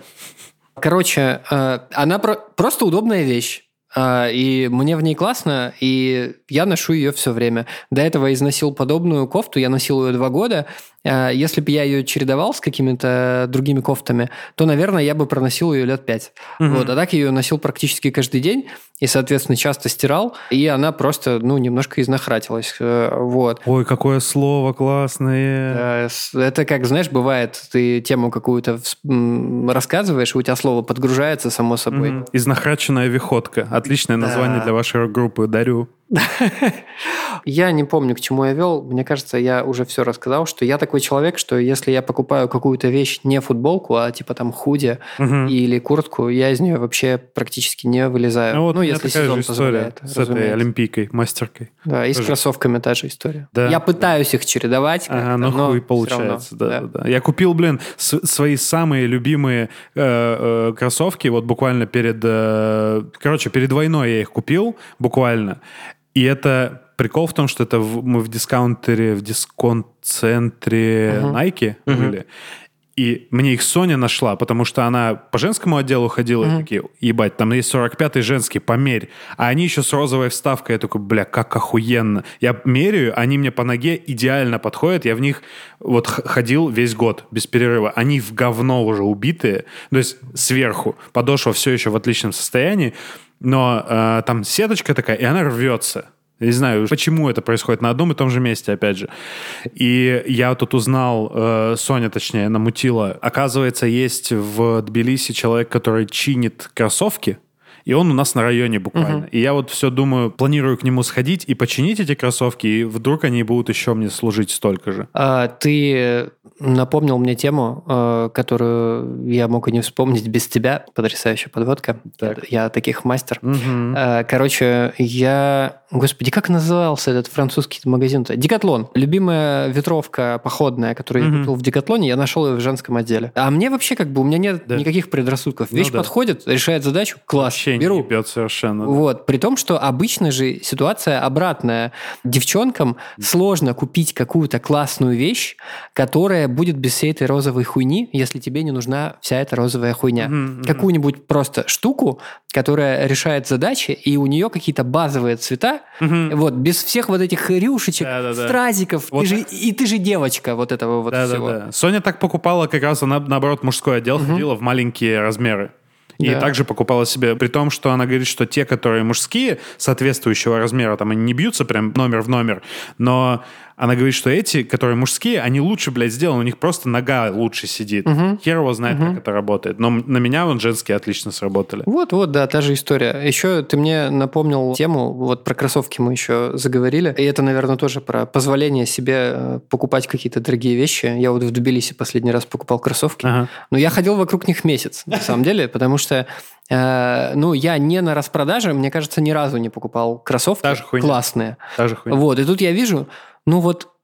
Короче, э, она про- просто удобная вещь. А, И мне в ней классно, и я ношу ее все время. До этого износил подобную кофту, я носил ее два года. А, Если бы я ее чередовал с какими-то другими кофтами, то, наверное, я бы проносил ее лет пять. Мгм. Вот, а так я ее носил практически каждый день, и, соответственно, часто стирал, и она просто, ну, немножко изнахратилась. Э, Вот. Ой, какое слово классное. Да, Это как, знаешь, бывает, ты тему какую-то рассказываешь, и у тебя слово подгружается само собой. Мгм. Изнахраченная виходка. Отличное Да. название для вашей группы. Дарю. [LAUGHS] Я не помню, к чему я вел. Мне кажется, я уже все рассказал, что я такой человек, что если я покупаю какую-то вещь, не футболку, а типа там худи или куртку, я из нее вообще практически не вылезаю. Ну, вот ну, если сезон позволяет. с этой олимпийкой, мастеркой. Да, и с кроссовками та же история. Да. Я пытаюсь их чередовать, Ага, ну но хуй получается, равно, да, да, да. Я купил, блин, свои самые любимые э, э, кроссовки, вот буквально перед, э, короче, перед войной я их купил, буквально. И это прикол в том, что это в- мы в дискаунтере, в дисконт-центре Мгм. Nike Мгм. были. И мне их Соня нашла, потому что она по женскому отделу ходила, и Мгм. такие, ебать, там есть 45-й женский, померь. А они еще с розовой вставкой. Я такой, бля, как охуенно. Я меряю, они мне по ноге идеально подходят. Я в них вот ходил весь год без перерыва. Они в говно уже убитые. То есть сверху. Подошва все еще в отличном состоянии. Но э, там сеточка такая, и она рвется. Я не знаю, почему это происходит на одном и том же месте, опять же. И я тут узнал, э, Соня, точнее, намутила. Оказывается, есть в Тбилиси человек, который чинит кроссовки, и он у нас на районе буквально. Мгм. И я вот все думаю, планирую к нему сходить и починить эти кроссовки, и вдруг они будут еще мне служить столько же. А, Ты напомнил мне тему, э, которую я мог и не вспомнить без тебя. Потрясающая подводка. Так. Я таких мастер. Э, Короче, я... Господи, как назывался этот французский магазин-то? Декатлон. Любимая ветровка походная, которую я Мгм. купил в Декатлоне, я нашел ее в женском отделе. А мне вообще как бы, у меня нет Да. никаких предрассудков. Ну Вещь да. подходит, решает задачу, класс, Вообще беру. не бьет совершенно. да. Вот, при том, что обычно же ситуация обратная. Девчонкам сложно купить какую-то классную вещь, которая будет без всей этой розовой хуйни, если тебе не нужна вся эта розовая хуйня. Мгм. Какую-нибудь просто штуку, которая решает задачи, и у нее какие-то базовые цвета, Мгм. вот, без всех вот этих рюшечек, Да-да-да. стразиков. Вот ты же, и ты же девочка вот этого вот Да, всего. да, да. Соня так покупала как раз, она наоборот мужской отдел ходила в маленькие размеры. И Да. также покупала себе, при том, что она говорит, что те, которые мужские, соответствующего размера, там они не бьются прям номер в номер, но она говорит, что эти, которые мужские, они лучше, блядь, сделаны, у них просто нога лучше сидит. Мгм. Хер его знает, как это работает. Но на меня вон женские отлично сработали. Вот, вот, да, та же история. Еще ты мне напомнил тему, вот про кроссовки мы еще заговорили, и это, наверное, тоже про позволение себе э, покупать какие-то дорогие вещи. Я вот в Тбилиси последний раз покупал кроссовки, Ага. но я ходил вокруг них месяц, на самом деле, потому что, э, ну, я не на распродаже, мне кажется, ни разу не покупал кроссовки Та же хуйня. классные. Та же хуйня. Вот, и тут я вижу, ну вот,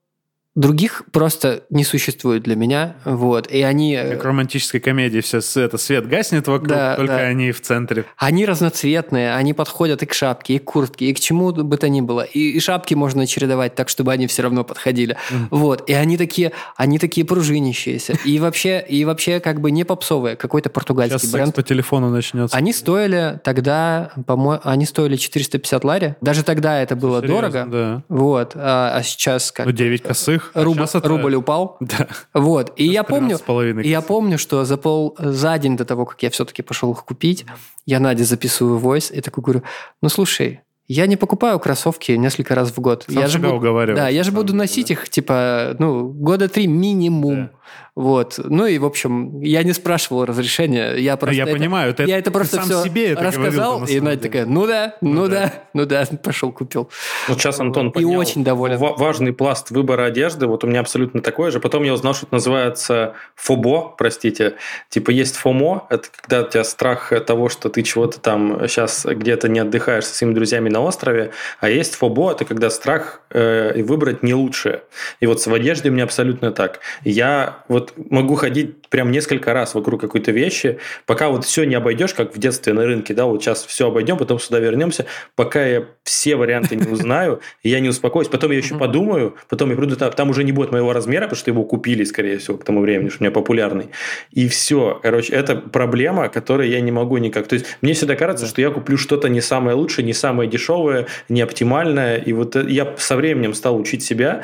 других просто не существует для меня, вот, и они... э, Как в романтической комедии все это свет гаснет вокруг, Да, только да. они в центре. Они разноцветные, они подходят и к шапке, и к куртке, и к чему бы то ни было. И, и шапки можно чередовать так, чтобы они все равно подходили. Вот. И они такие, они такие пружинищиеся. И вообще, и вообще как бы не попсовые, какой-то португальский Сейчас бренд. по телефону начнется. Они стоили тогда, по-моему, они стоили 450 лари. Даже тогда это было Серьезно, дорого. Да. Вот. А, а сейчас как? Ну, 9 косых. Нулевых. а рубль, щас это- рубль упал. [LAUGHS] Да. Вот. И я помню, 13,5. и я помню, что за пол за день до того, как я все-таки пошел их купить, я Наде записываю войс и такой говорю, ну слушай, я не покупаю кроссовки несколько раз в год. Сам я же себя буду, уговариваешь, Да, я же буду деле, носить да. их, типа, ну, года три минимум. Да. Вот. Ну и, в общем, я не спрашивал разрешения. Я просто я это- понимаю, это я это ты просто сам все себе это рассказал, на и Надя деле. такая, ну да, ну, Ну да, ну да, [LAUGHS] пошел купил. Вот сейчас Антон И поднял очень доволен. ва- важный пласт выбора одежды. Вот у меня абсолютно такое же. Потом я узнал, что это называется фобо, простите. Типа есть фомо, это когда у тебя страх того, что ты чего-то там сейчас где-то не отдыхаешь со своими друзьями на острове, а есть фобо, это когда страх э, и выбрать не лучшее. И вот в одежде у меня абсолютно так. Я вот могу ходить прям несколько раз вокруг какой-то вещи, пока вот все не обойдешь, как в детстве на рынке, да, вот сейчас все обойдем, потом сюда вернемся, пока я все варианты не узнаю, [LAUGHS] я не успокоюсь, потом я еще подумаю, потом я приду, там, там уже не будет моего размера, потому что его купили, скорее всего, к тому времени, что у меня популярный. И все, короче, это проблема, которой я не могу никак. То есть мне всегда кажется, что я куплю что-то не самое лучшее, не самое дешевое, не оптимальное, и вот э- я со временем стал учить себя,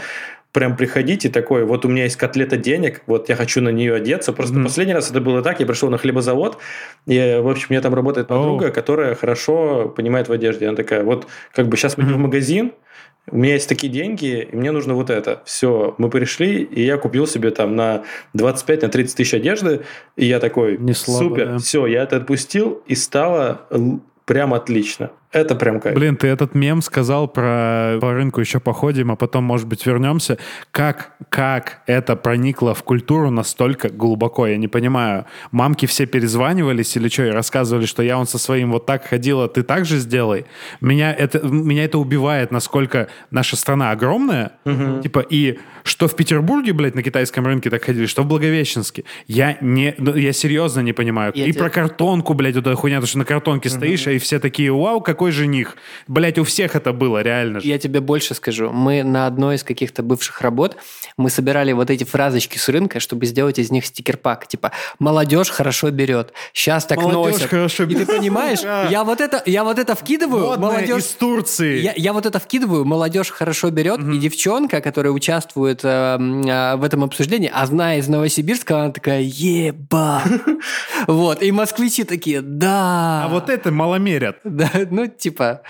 прям приходить и такой, вот у меня есть котлета денег, вот я хочу на нее одеться. Просто Мгм. последний раз это было так, я пришел на хлебозавод, и, в общем, у меня там работает подруга, которая хорошо понимает в одежде. Она такая, вот как бы сейчас пойдем в магазин, у меня есть такие деньги, и мне нужно вот это. Все, мы пришли, и я купил себе там на 25 на 30 тысяч одежды, и я такой, Не слабо, супер, да. все, я это отпустил, и стало прям отлично. Это прям кайф. Блин, ты этот мем сказал про по рынку еще походим, а потом, может быть, вернемся. Как, как это проникло в культуру настолько глубоко? Я не понимаю. Мамки все перезванивались или что, и рассказывали, что я он со своим вот так ходила, ты так же сделай. Меня это, меня это убивает, насколько наша страна огромная. Типа, и что в Петербурге, блядь, на китайском рынке так ходили, что в Благовещенске. Я не, ну, я серьезно не понимаю. Я и тебе- про картонку, блядь, вот эта хуйня, то, что на картонке стоишь, и все такие, вау, какой жених. Блядь, у всех это было, реально. Я тебе больше скажу. Мы на одной из каких-то бывших работ мы собирали вот эти фразочки с рынка, чтобы сделать из них стикер-пак. Типа «молодежь хорошо берет», «сейчас так Молодежь носят». хорошо И ты берет. понимаешь, я вот это, я вот это вкидываю, Модная молодежь... из Турции. Я, я вот это вкидываю, молодежь хорошо берет, и девчонка, которая участвует э, э, в этом обсуждении, а зная из Новосибирска, она такая «еба». [LAUGHS] Вот, и москвичи такие «да». А вот это маломерят. Да, ну, типа,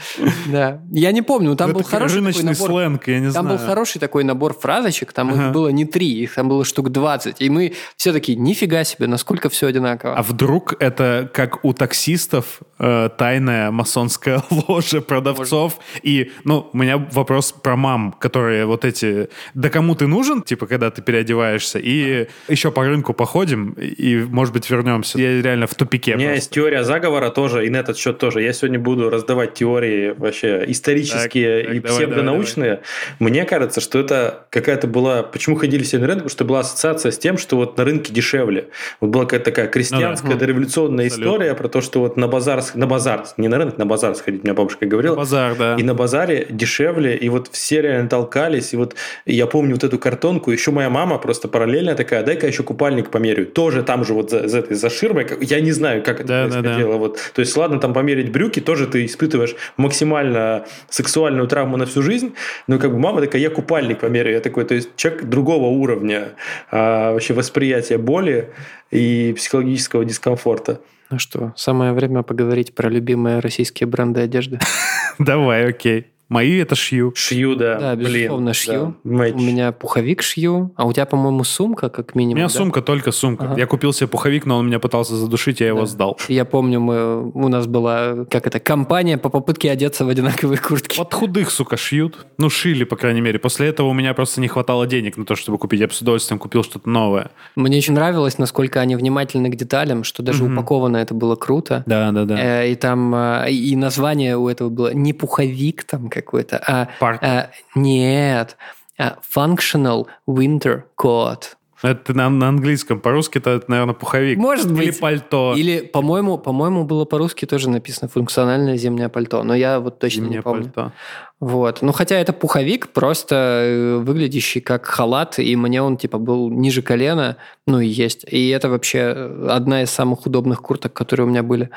да. Я не помню, там Это был хороший такой рыночный набор. сленг, я не Там знаю. был хороший такой набор фразочек, там их было не три, их там было штук 20. И мы все такие, нифига себе, насколько все одинаково. А вдруг это как у таксистов э, тайная масонская [LAUGHS] ложа продавцов? И, ну, у меня вопрос про мам, которые вот эти... Да кому ты нужен, типа, когда ты переодеваешься? И еще по рынку походим, и, может быть, вернемся. Я реально в тупике У меня есть теория заговора тоже, и на этот счет тоже. Я сегодня буду раздавать теории вообще исторические Так, и так, давай, псевдонаучные. Мне кажется, что это какая-то была... Почему ходили все на рынок? Потому что была ассоциация с тем, что вот на рынке дешевле. Вот была какая-то такая крестьянская, Ну да. дореволюционная Абсолютно. история про то, что вот на базар, на базар, не на рынок, на базар сходить, меня бабушка говорила. Базар, да. И на базаре дешевле, и вот все реально толкались, и вот я помню вот эту картонку, еще моя мама просто параллельно такая, дай-ка еще купальник померяю, тоже там же вот за, за этой, за ширмой, я не знаю, как это Да, да, происходило, вот, то есть ладно там померить брюки, тоже ты испытываешь максимально сексуальную травму на всю жизнь, но как бы мама такая, я купальник померяю, я такой, то есть человек другого уровня а, вообще восприятия боли и психологического дискомфорта. Ну что, самое время поговорить про любимые российские бренды одежды. [LAUGHS] Давай, окей. Мои это шью. Шью, да, Да, блин, безусловно, шью. да. У меня пуховик шью, а у тебя, по-моему, сумка, как У минимум. меня да? сумка, только сумка. Ага. Я купил себе пуховик, но он меня пытался задушить, я его Да. сдал. Я помню, мы, у нас была, как это, компания по попытке одеться в одинаковые куртки. Под худых, сука, шьют. Ну, шили, по крайней мере. После этого у меня просто не хватало денег на то, чтобы купить. Я бы с удовольствием купил что-то новое. Мне очень нравилось, насколько они внимательны к деталям, что даже Мгм. упаковано это было круто. Да, да, да. Э, И там э, и название у этого было не пуховик там какой-то, а Парк. э, нет, а functional winter coat. Это на, на английском. По-русски это, наверное, пуховик. Может Или быть. пальто. Или, по-моему, по-моему, было по-русски тоже написано функциональное зимнее пальто, но я вот точно Зимнее не помню. пальто. Вот. Ну, хотя это пуховик, просто э, выглядящий как халат, и мне он, типа, был ниже колена, ну, и есть. И это вообще одна из самых удобных курток, которые у меня были.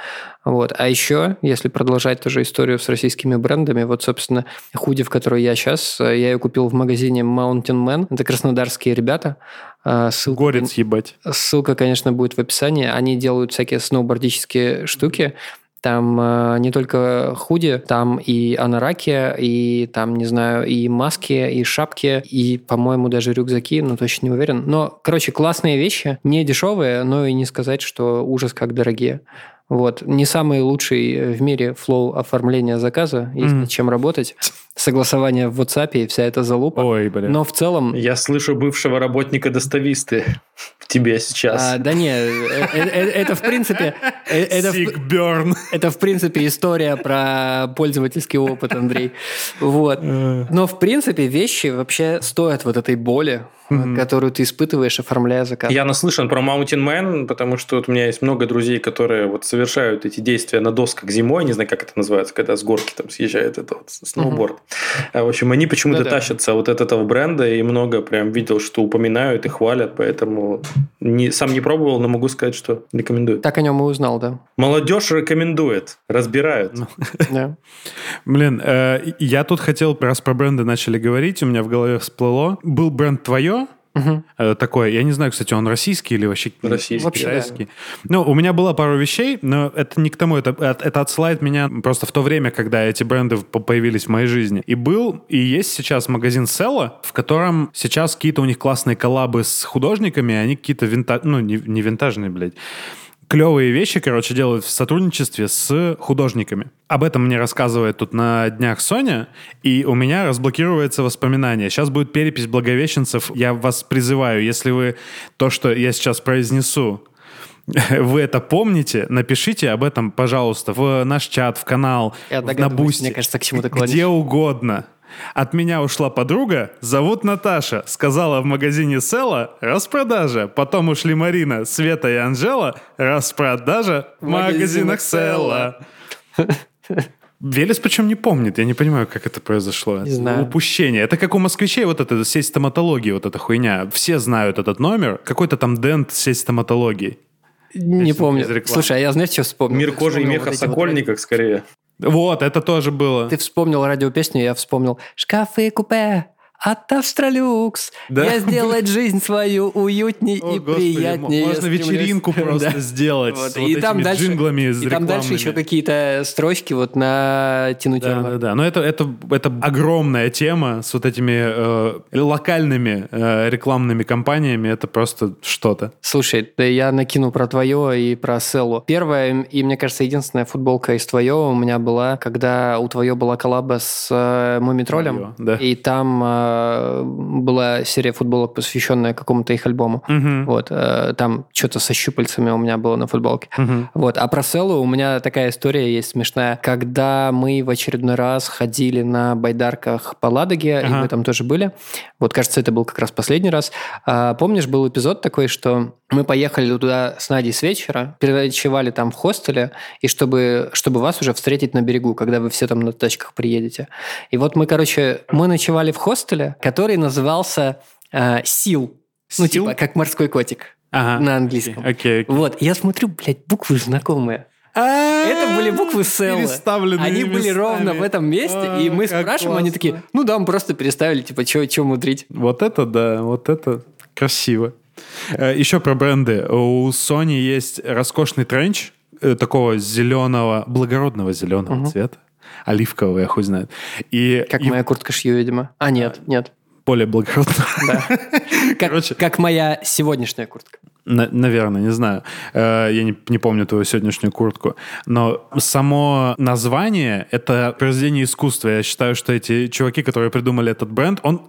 Вот. А еще, если продолжать тоже историю с российскими брендами, вот, собственно, худи, в которой я сейчас, я ее купил в магазине Mountain Man. Это краснодарские ребята. А, ссылка, Горец ебать. Ссылка, конечно, будет в описании. Они делают всякие сноубордические штуки. Там э, не только худи, там и анараки, и там, не знаю, и маски, и шапки, и, по-моему, даже рюкзаки, но точно не уверен. Но, короче, классные вещи, не дешевые, но и не сказать, что ужас как дорогие. Вот. Не самый лучший в мире флоу оформления заказа, есть mm. над чем работать. Согласование в WhatsApp и вся эта залупа. Ой, бля. Но в целом... Я слышу бывшего работника достависты тебе сейчас. А, да не, э, э, э, это в принципе... Это, burn. это в принципе история про пользовательский опыт, Андрей. Вот. Но в принципе вещи вообще стоят вот этой боли, mm-hmm. которую ты испытываешь, оформляя заказ. Я наслышан про Mountain Man, потому что вот у меня есть много друзей, которые вот совершают эти действия на досках зимой, не знаю, как это называется, когда с горки там съезжает это вот сноуборд. Mm-hmm. В общем, они почему-то Да-да. тащатся вот от этого бренда, и много прям видел, что упоминают и хвалят, поэтому не, сам не пробовал, но могу сказать, что рекомендую. Так о нем и узнал, да. Молодежь рекомендует, разбирают. Ну. [LAUGHS] Блин, э, я тут хотел, раз про бренды начали говорить, у меня в голове всплыло. Был бренд твое, Угу. Такое, я не знаю, кстати, он российский или вообще российский. Вообще, китайский. Да. Ну, у меня была пару вещей, но это не к тому, это, это отсылает меня просто в то время, когда эти бренды появились в моей жизни. И был, и есть сейчас магазин Села, в котором сейчас какие-то у них классные коллабы с художниками, они какие-то винтаж, ну, не, не винтажные, блядь, клевые вещи, короче, делают в сотрудничестве с художниками. Об этом мне рассказывает тут на днях Соня, и у меня разблокируется воспоминание. Сейчас будет перепись благовещенцев. Я вас призываю, если вы то, что я сейчас произнесу, [LAUGHS] вы это помните, напишите об этом, пожалуйста, в наш чат, в канал, на Бусти, мне кажется, к чему ты где угодно. От меня ушла подруга, зовут Наташа. Сказала в магазине Sela распродажа. Потом ушли Марина, Света и Анжела. Распродажа в, магазинах Sela. Велес причем не помнит, я не понимаю, как это произошло. Не знаю. Упущение. Это как у москвичей вот это сеть стоматологии, вот эта хуйня. Все знают этот номер. Какой-то там дент сеть стоматологии. Не помню. Слушай, а я знаешь, что вспомнил? Мир кожи и меха вот в Сокольниках, вот... скорее. Вот, это тоже было. Ты вспомнил радиопесню, я вспомнил «Шкафы купе, от Австралюкс. Да? Я сделать жизнь свою уютней О, и Господи, приятнее. Можно вечеринку [LAUGHS] просто да. сделать вот. с и вот там этими дальше, джинглами И там дальше еще какие-то строчки вот на тянуть. Да, да, да. Но это, это, это огромная тема с вот этими э, локальными э, рекламными кампаниями. Это просто что-то. Слушай, да я накину про твое и про Селлу. Первая и, мне кажется, единственная футболка из твоего у меня была, когда у твое была коллаба с э, Мумитролем. Да. И там э, была серия футболок, посвященная какому-то их альбому. Uh-huh. Вот, э, там что-то со щупальцами у меня было на футболке. Uh-huh. Вот, а про Селу у меня такая история есть смешная. Когда мы в очередной раз ходили на байдарках по Ладоге, uh-huh. и мы там тоже были, вот, кажется, это был как раз последний раз. А, помнишь, был эпизод такой, что мы поехали туда с Надей с вечера, переночевали там в хостеле, и чтобы, чтобы вас уже встретить на берегу, когда вы все там на тачках приедете. И вот мы, короче, мы ночевали в хостеле, который назывался э, «Сил». Ну, типа, как морской котик ага. на английском. Окей, окей. Вот, я смотрю, блядь, буквы знакомые. Это были буквы Селлы. Они были ровно в этом месте, и мы спрашиваем, они такие, ну да, мы просто переставили, типа, что мудрить. Вот это да, вот это красиво. Э, Еще про бренды. У Sony есть роскошный тренч э, такого зеленого, благородного зеленого цвета. Оливкового, я хуй знает. И, как и... моя куртка шью, видимо. А, нет, нет. Более благородного. [LAUGHS] Да. [LAUGHS] Короче. Как моя сегодняшняя куртка. На, наверное, не знаю. Э, я не, не помню твою сегодняшнюю куртку. Но само название — это произведение искусства. Я считаю, что эти чуваки, которые придумали этот бренд, он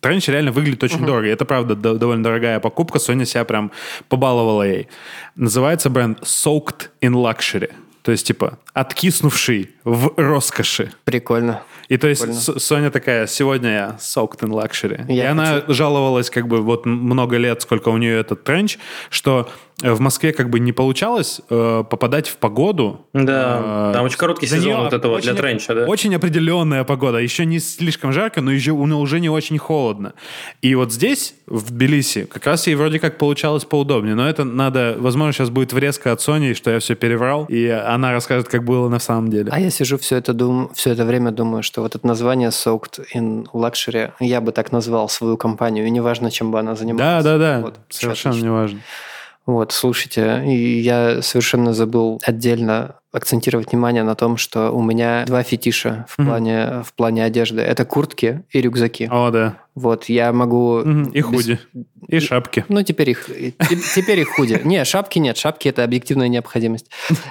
Тренч реально выглядит очень uh-huh. дорого. Это, правда, довольно дорогая покупка. Соня себя прям побаловала ей. Называется бренд Soaked in Luxury. То есть, типа, откиснувший в роскоши. Прикольно. И то есть Прикольно. Соня такая, сегодня я soaked in luxury. Я и она жаловалась как бы вот много лет, сколько у нее этот тренч, что в Москве как бы не получалось э, попадать в погоду. Да, Э, там очень короткий сезон нее вот этого для очень- тренча, да? Очень определенная погода. Еще не слишком жарко, но еще, но уже не очень холодно. И вот здесь, в Тбилиси, как раз ей вроде как получалось поудобнее. Но это надо... Возможно, сейчас будет врезка от Сони, что я все переврал, и она расскажет, как было на самом деле. А я сижу все это, дум... все это время думаю, что вот это название Soaked in Luxury, я бы так назвал свою компанию, и неважно, чем бы она Да, занималась. да, да. Вот, Совершенно неважно. Вот, слушайте, я совершенно забыл отдельно акцентировать внимание на том, что у меня два фетиша в Мгм. плане, в плане одежды. Это куртки и рюкзаки. О, да. Вот, я могу... Мгм. И без- худи. И шапки. Ну, теперь их, теперь их худи. Не, шапки нет, шапки – это объективная необходимость.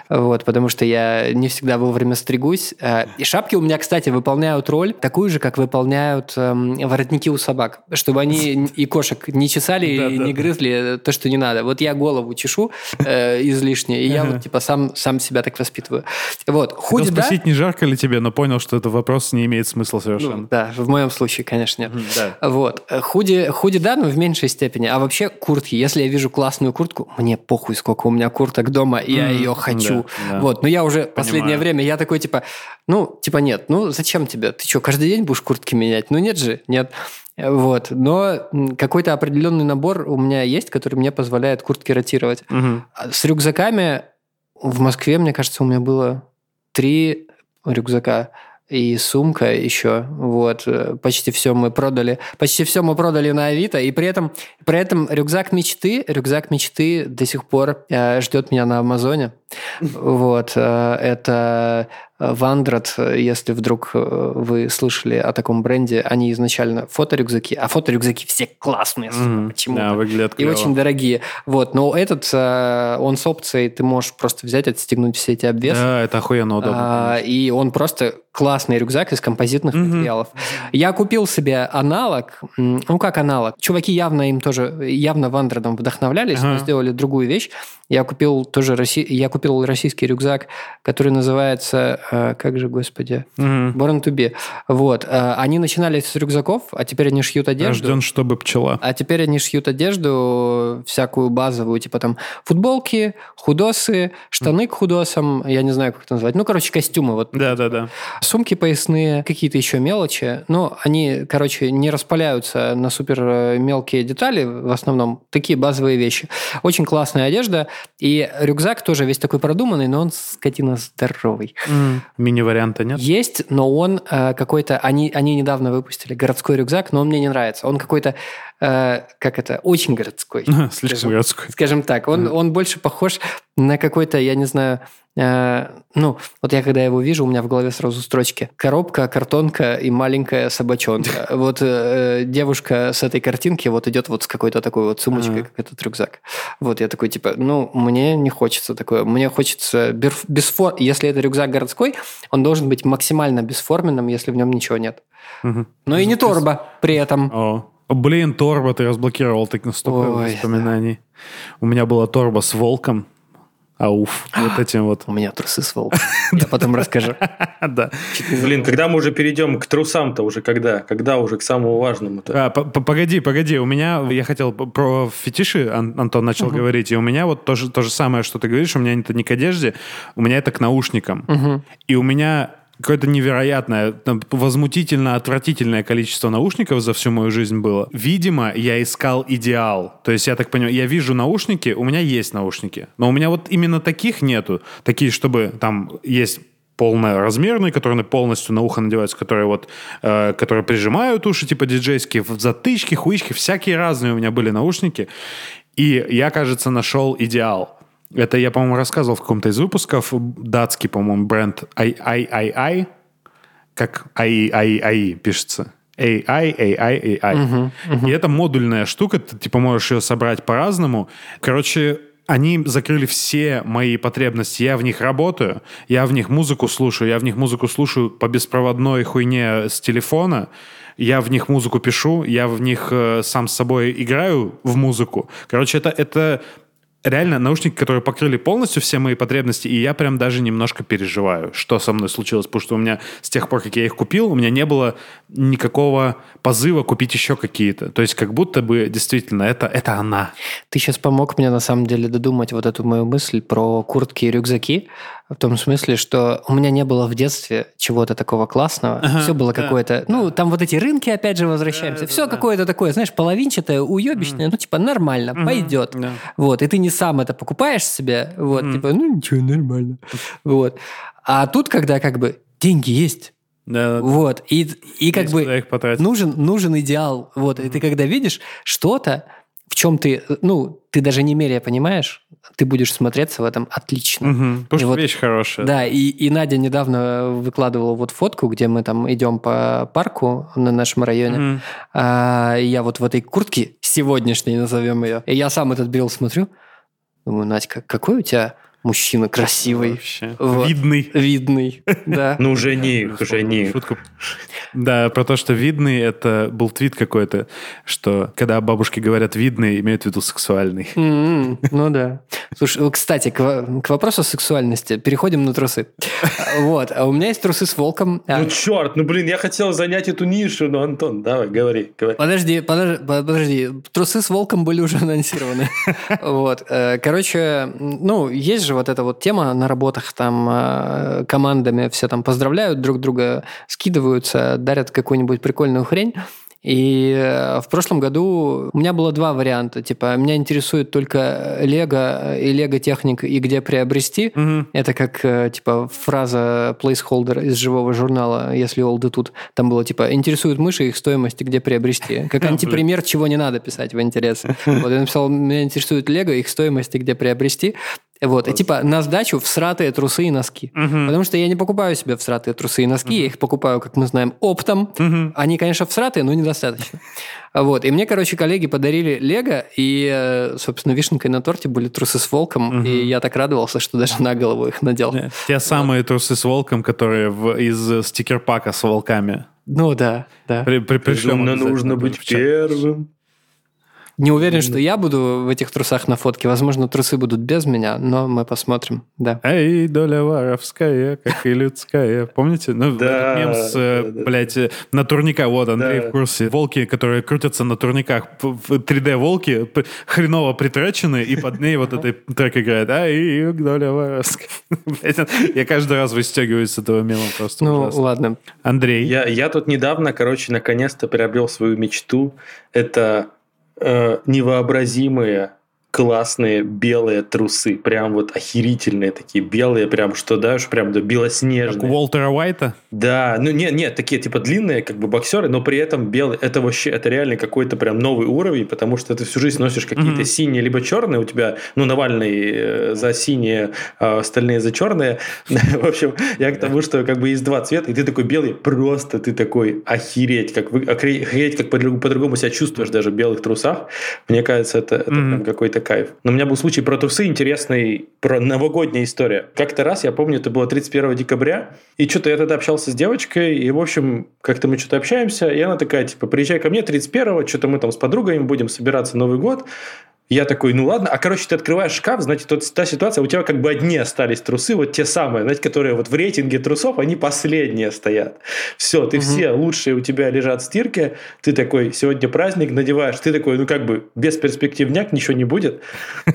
Вот, потому что я не всегда вовремя стригусь. Э, И шапки у меня, кстати, выполняют роль такую же, как выполняют эм, воротники у собак. Чтобы они и кошек не чесали и не грызли то, что не надо. Вот я голову чешу э, излишне, и я вот типа сам, сам себя так воспитываю. Вот, худи, Хотел да? спросить, не жарко ли тебе, но понял, что этот вопрос не имеет смысла Ну, совершенно. да, в моем случае, конечно, нет. Да. Вот. Э, Худи, худи, да, но в меньшей степени. А вообще куртки. Если я вижу классную куртку, мне похуй, сколько у меня курток дома, и я ее хочу. да, да. Вот. Но я уже последнее Понимаю. время, я такой, типа, ну, типа, нет, ну, зачем тебе? Ты что, каждый день будешь куртки менять? Ну, нет же, нет. Э, Вот. Но какой-то определенный набор у меня есть, который мне позволяет куртки ротировать. А С рюкзаками в Москве, мне кажется, у меня было три рюкзака и сумка еще. Вот. Э, Почти все мы продали. Почти все мы продали на Авито. И при этом, при этом рюкзак мечты, рюкзак мечты до сих пор э, ждет меня на Амазоне. Вот. э, Это Вандрат, если вдруг э, вы слышали о таком бренде, они изначально фоторюкзаки, а фоторюкзаки все классные, Мгм. почему-то. Да, выглядят И клево. очень дорогие. Вот, но этот, э, он с опцией, ты можешь просто взять, отстегнуть все эти обвесы. Да, это охуенно удобно. А, и он просто классный рюкзак из композитных Мгм. материалов. Я купил себе аналог, ну как аналог, чуваки явно им тоже, явно Вандрадом вдохновлялись, но Ага. сделали другую вещь. Я купил тоже росси- я купил российский рюкзак, который называется, э, как же, господи, Мгм. Born to be. Вот, э, они начинали с рюкзаков, а теперь они шьют одежду. Рожден, чтобы пчела. А теперь они шьют одежду всякую базовую, типа там футболки, худосы, штаны к худосам, я не знаю, как это назвать. Ну, короче, костюмы. Вот Да, да, да. сумки поясные, какие-то еще мелочи. Но они, короче, не распаляются на супер э, мелкие детали, в основном такие базовые вещи. Очень классная одежда. И рюкзак тоже весь такой продуманный, но он, скотина, здоровый. Мини-варианта нет? Есть, но он э, какой-то... Они, они недавно выпустили городской рюкзак, но он мне не нравится. Он какой-то, э, как это, очень городской. Слишком скажем. городской. Скажем так, он, он больше похож на какой-то, я не знаю, э, ну, вот я когда его вижу, у меня в голове сразу строчки. Коробка, картонка и маленькая собачонка. [LAUGHS] Вот э, девушка с этой картинки вот идет вот с какой-то такой вот сумочкой, как этот рюкзак. Вот я такой, типа, ну, мне не хочется такое. Мне хочется бер- бесфор... Если это рюкзак городской, он должен быть максимально бесформенным, если в нем ничего нет. Но и не торба при этом. Блин, торба ты разблокировал, так настолько Ой, воспоминаний. У меня была торба с волком. Ауф. Вот этим вот. У меня трусы с волком. [LAUGHS] Я потом расскажу. Да. Блин, когда мы уже перейдем к трусам-то уже, когда? Когда уже к самому важному-то? А, по- по- погоди, погоди. У меня, я хотел про фетиши, Ан- Антон начал говорить, и у меня вот то же, то же самое, что ты говоришь, у меня это не к одежде, у меня это к наушникам. И у меня какое-то невероятное, возмутительно отвратительное количество наушников за всю мою жизнь было. Видимо, я искал идеал. То есть я так понимаю, я вижу наушники, у меня есть наушники, но у меня вот именно таких нету. Такие, чтобы там есть полноразмерные, которые полностью на ухо надеваются, которые вот, э, которые прижимают уши, типа диджейские, в затычки, хуички, всякие разные у меня были наушники. И я, кажется, нашел идеал. Это я, по-моему, рассказывал в каком-то из выпусков. Датский, по-моему, бренд II, как AI, AI пишется. AI, AI, AI. И это модульная штука, ты типа можешь ее собрать по-разному. Короче, они закрыли все мои потребности. Я в них работаю, я в них музыку слушаю, я в них музыку слушаю по беспроводной хуйне с телефона, я в них музыку пишу, я в них э, сам с собой играю в музыку. Короче, это, это реально наушники, которые покрыли полностью все мои потребности, и я прям даже немножко переживаю, что со мной случилось, потому что у меня с тех пор, как я их купил, у меня не было никакого позыва купить еще какие-то. То есть как будто бы действительно это, это она. Ты сейчас помог мне на самом деле додумать вот эту мою мысль про куртки и рюкзаки. В том смысле, что у меня не было в детстве чего-то такого классного. Ага, все было да. какое-то... Ну, там вот эти рынки, опять же, возвращаемся. Да, все да. какое-то такое, знаешь, половинчатое, уебищное. Ну, типа, нормально, пойдет. Да. Вот, и ты не сам это покупаешь себе, вот, Мгм. типа, ну, ничего, нормально. Вот. А тут, когда как бы деньги есть, Да, вот, и, и как бы нужен, нужен идеал. Вот, и ты когда видишь что-то, в чем ты, ну, ты даже не меря понимаешь, ты будешь смотреться в этом отлично. Мгм. Потому И что вот- вещь хорошая. Да, и, и Надя недавно выкладывала вот фотку, где мы там идем по парку на нашем районе. Мгм. А, я вот в этой куртке сегодняшней, назовем ее, и я сам этот брел смотрю, думаю, Надька, какой у тебя мужчина красивый, Вообще. Вот. Видный. видный, да. [LAUGHS] Ну, жених, жених. Шутку. Да, про то, что видный, это был твит какой-то, что когда бабушки говорят видный, имеют в виду сексуальный. М, Ну да. Слушай, кстати, к, во- к вопросу сексуальности. Переходим на трусы. Вот. А у меня есть трусы с волком. А, Ну, черт, ну, блин, я хотел занять эту нишу, но, Антон, давай, говори, подожди, подожди. Трусы с волком были уже анонсированы. [LAUGHS] Вот. Э, Короче, ну, есть же вот эта вот тема на работах, там э, командами все там поздравляют друг друга, скидываются, дарят какую-нибудь прикольную хрень. И э, в прошлом году у меня было два варианта. Типа, меня интересует только Лего и Лего техник и где приобрести. Мгм. Это как, э, типа, фраза placeholder из живого журнала, если олды тут. Там было, типа, интересуют мыши, их стоимость и где приобрести. [LAUGHS] Как антипример, чего не надо писать в интересе. [LAUGHS] Вот я написал, меня интересует Лего, их стоимость и где приобрести. Вот, и типа на сдачу всратые трусы и носки. Мгм. Потому что я не покупаю себе всратые трусы и носки, я их покупаю, как мы знаем, оптом. Мгм. Они, конечно, всратые, но недостаточно. Вот. И мне, короче, коллеги подарили Лего, и, э, собственно, вишенкой на торте были трусы с волком, и я так радовался, что даже на голову их надел. Да. Те самые трусы с волком, которые в- из стикер-пака с волками. Ну да, да. При, при, пришлем Безумно нужно быть первым. Не уверен, что я буду в этих трусах на фотке. Возможно, трусы будут без меня, но мы посмотрим. Да. Эй, доля воровская, как и людская. Помните? Ну, Да, этот мем с, э, да, блядь, э, на турниках. Вот, Андрей Да. в курсе. Волки, которые крутятся на турниках. П- в 3D-волки п- хреново притречены, и под ней вот этот трек играет. Эй, доля воровская. [LAUGHS] Я каждый раз выстегиваюсь с этого мема просто Ну, ладно. Андрей. Я, я тут недавно, короче, наконец-то приобрел свою мечту. Это э, невообразимые классные белые трусы. Прям вот охерительные такие белые, прям что дашь, прям да, Как у белоснежные. Уолтера Уайта. Да, ну нет, нет, такие типа длинные, как бы боксеры, но при этом белые. Это вообще, это реально какой-то прям новый уровень, потому что ты всю жизнь носишь какие-то Мгм. синие либо черные, у тебя, ну, Навальный э, за синие, а остальные за черные. [LAUGHS] В общем, я к тому, что как бы есть два цвета, и ты такой белый, просто ты такой охереть, как вы, охереть, как по-другому, себя чувствуешь даже в белых трусах. Мне кажется, это, это прям какой-то кайф. Но у меня был случай про трусы интересный, про новогодняя история. Как-то раз, я помню, это было 31 декабря, и что-то я тогда общался с девочкой, и, в общем, как-то мы что-то общаемся, и она такая, типа, приезжай ко мне 31-го, что-то мы там с подругами будем собираться Новый год. Я такой, ну ладно. А, короче, ты открываешь шкаф, знаете, тот, та ситуация, у тебя как бы одни остались трусы, вот те самые, знаете, которые вот в рейтинге трусов, они последние стоят. Все, ты все лучшие у тебя лежат в стирке, ты такой, сегодня праздник, надеваешь, ты такой, ну как бы без перспективняк ничего не будет.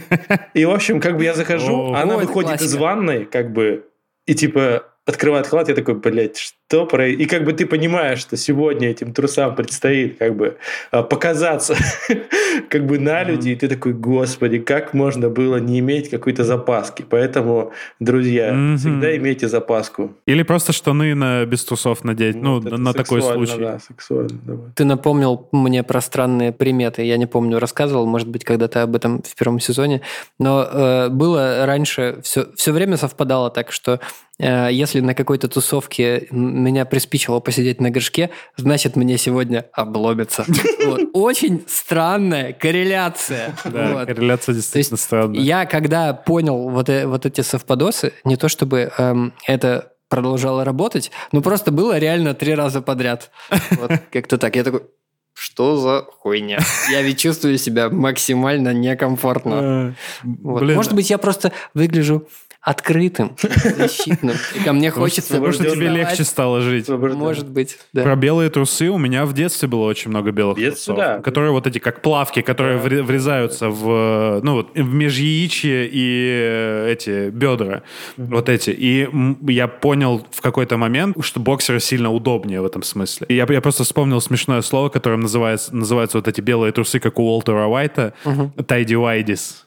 [LAUGHS] И, в общем, как бы я захожу, она выходит из ванной, как бы, и типа открывает халат, я такой, блядь, что про... И как бы ты понимаешь, что сегодня этим трусам предстоит как бы а, показаться [LAUGHS] как бы на люди, и ты такой, господи, как можно было не иметь какой-то запаски. Поэтому, друзья, всегда имейте запаску. Или просто штаны на, без трусов надеть. Ну, на такой сексуально, случай. Да, сексуально. Ты напомнил мне про странные приметы. Я не помню, рассказывал, может быть, когда-то об этом в первом сезоне. Но э, было раньше, все, все время совпадало так, что если на какой-то тусовке меня приспичило посидеть на горшке, значит, мне сегодня обломится. [LAUGHS] Вот. Очень странная корреляция. Да, Вот. корреляция действительно есть странная. Я когда понял вот, э- вот эти совпадосы, не то чтобы эм, это продолжало работать, но просто было реально три раза подряд. [LAUGHS] Вот как-то так. Я такой, что за хуйня? [LAUGHS] Я ведь чувствую себя максимально некомфортно. Вот. Блин, Может быть, я просто выгляжу открытым, защитным. И ко мне хочется... Потому что тебе легче стало жить. Может быть, да. Про белые трусы у меня в детстве было очень много белых трусов, да. которые вот эти как плавки, которые вре- врезаются в ну вот в межяичье и э, эти бедра, вот эти. И я понял в какой-то момент, что боксеры сильно удобнее в этом смысле. И я, я просто вспомнил смешное слово, которым называется, называются вот эти белые трусы, как у Уолтера Уайта, whities.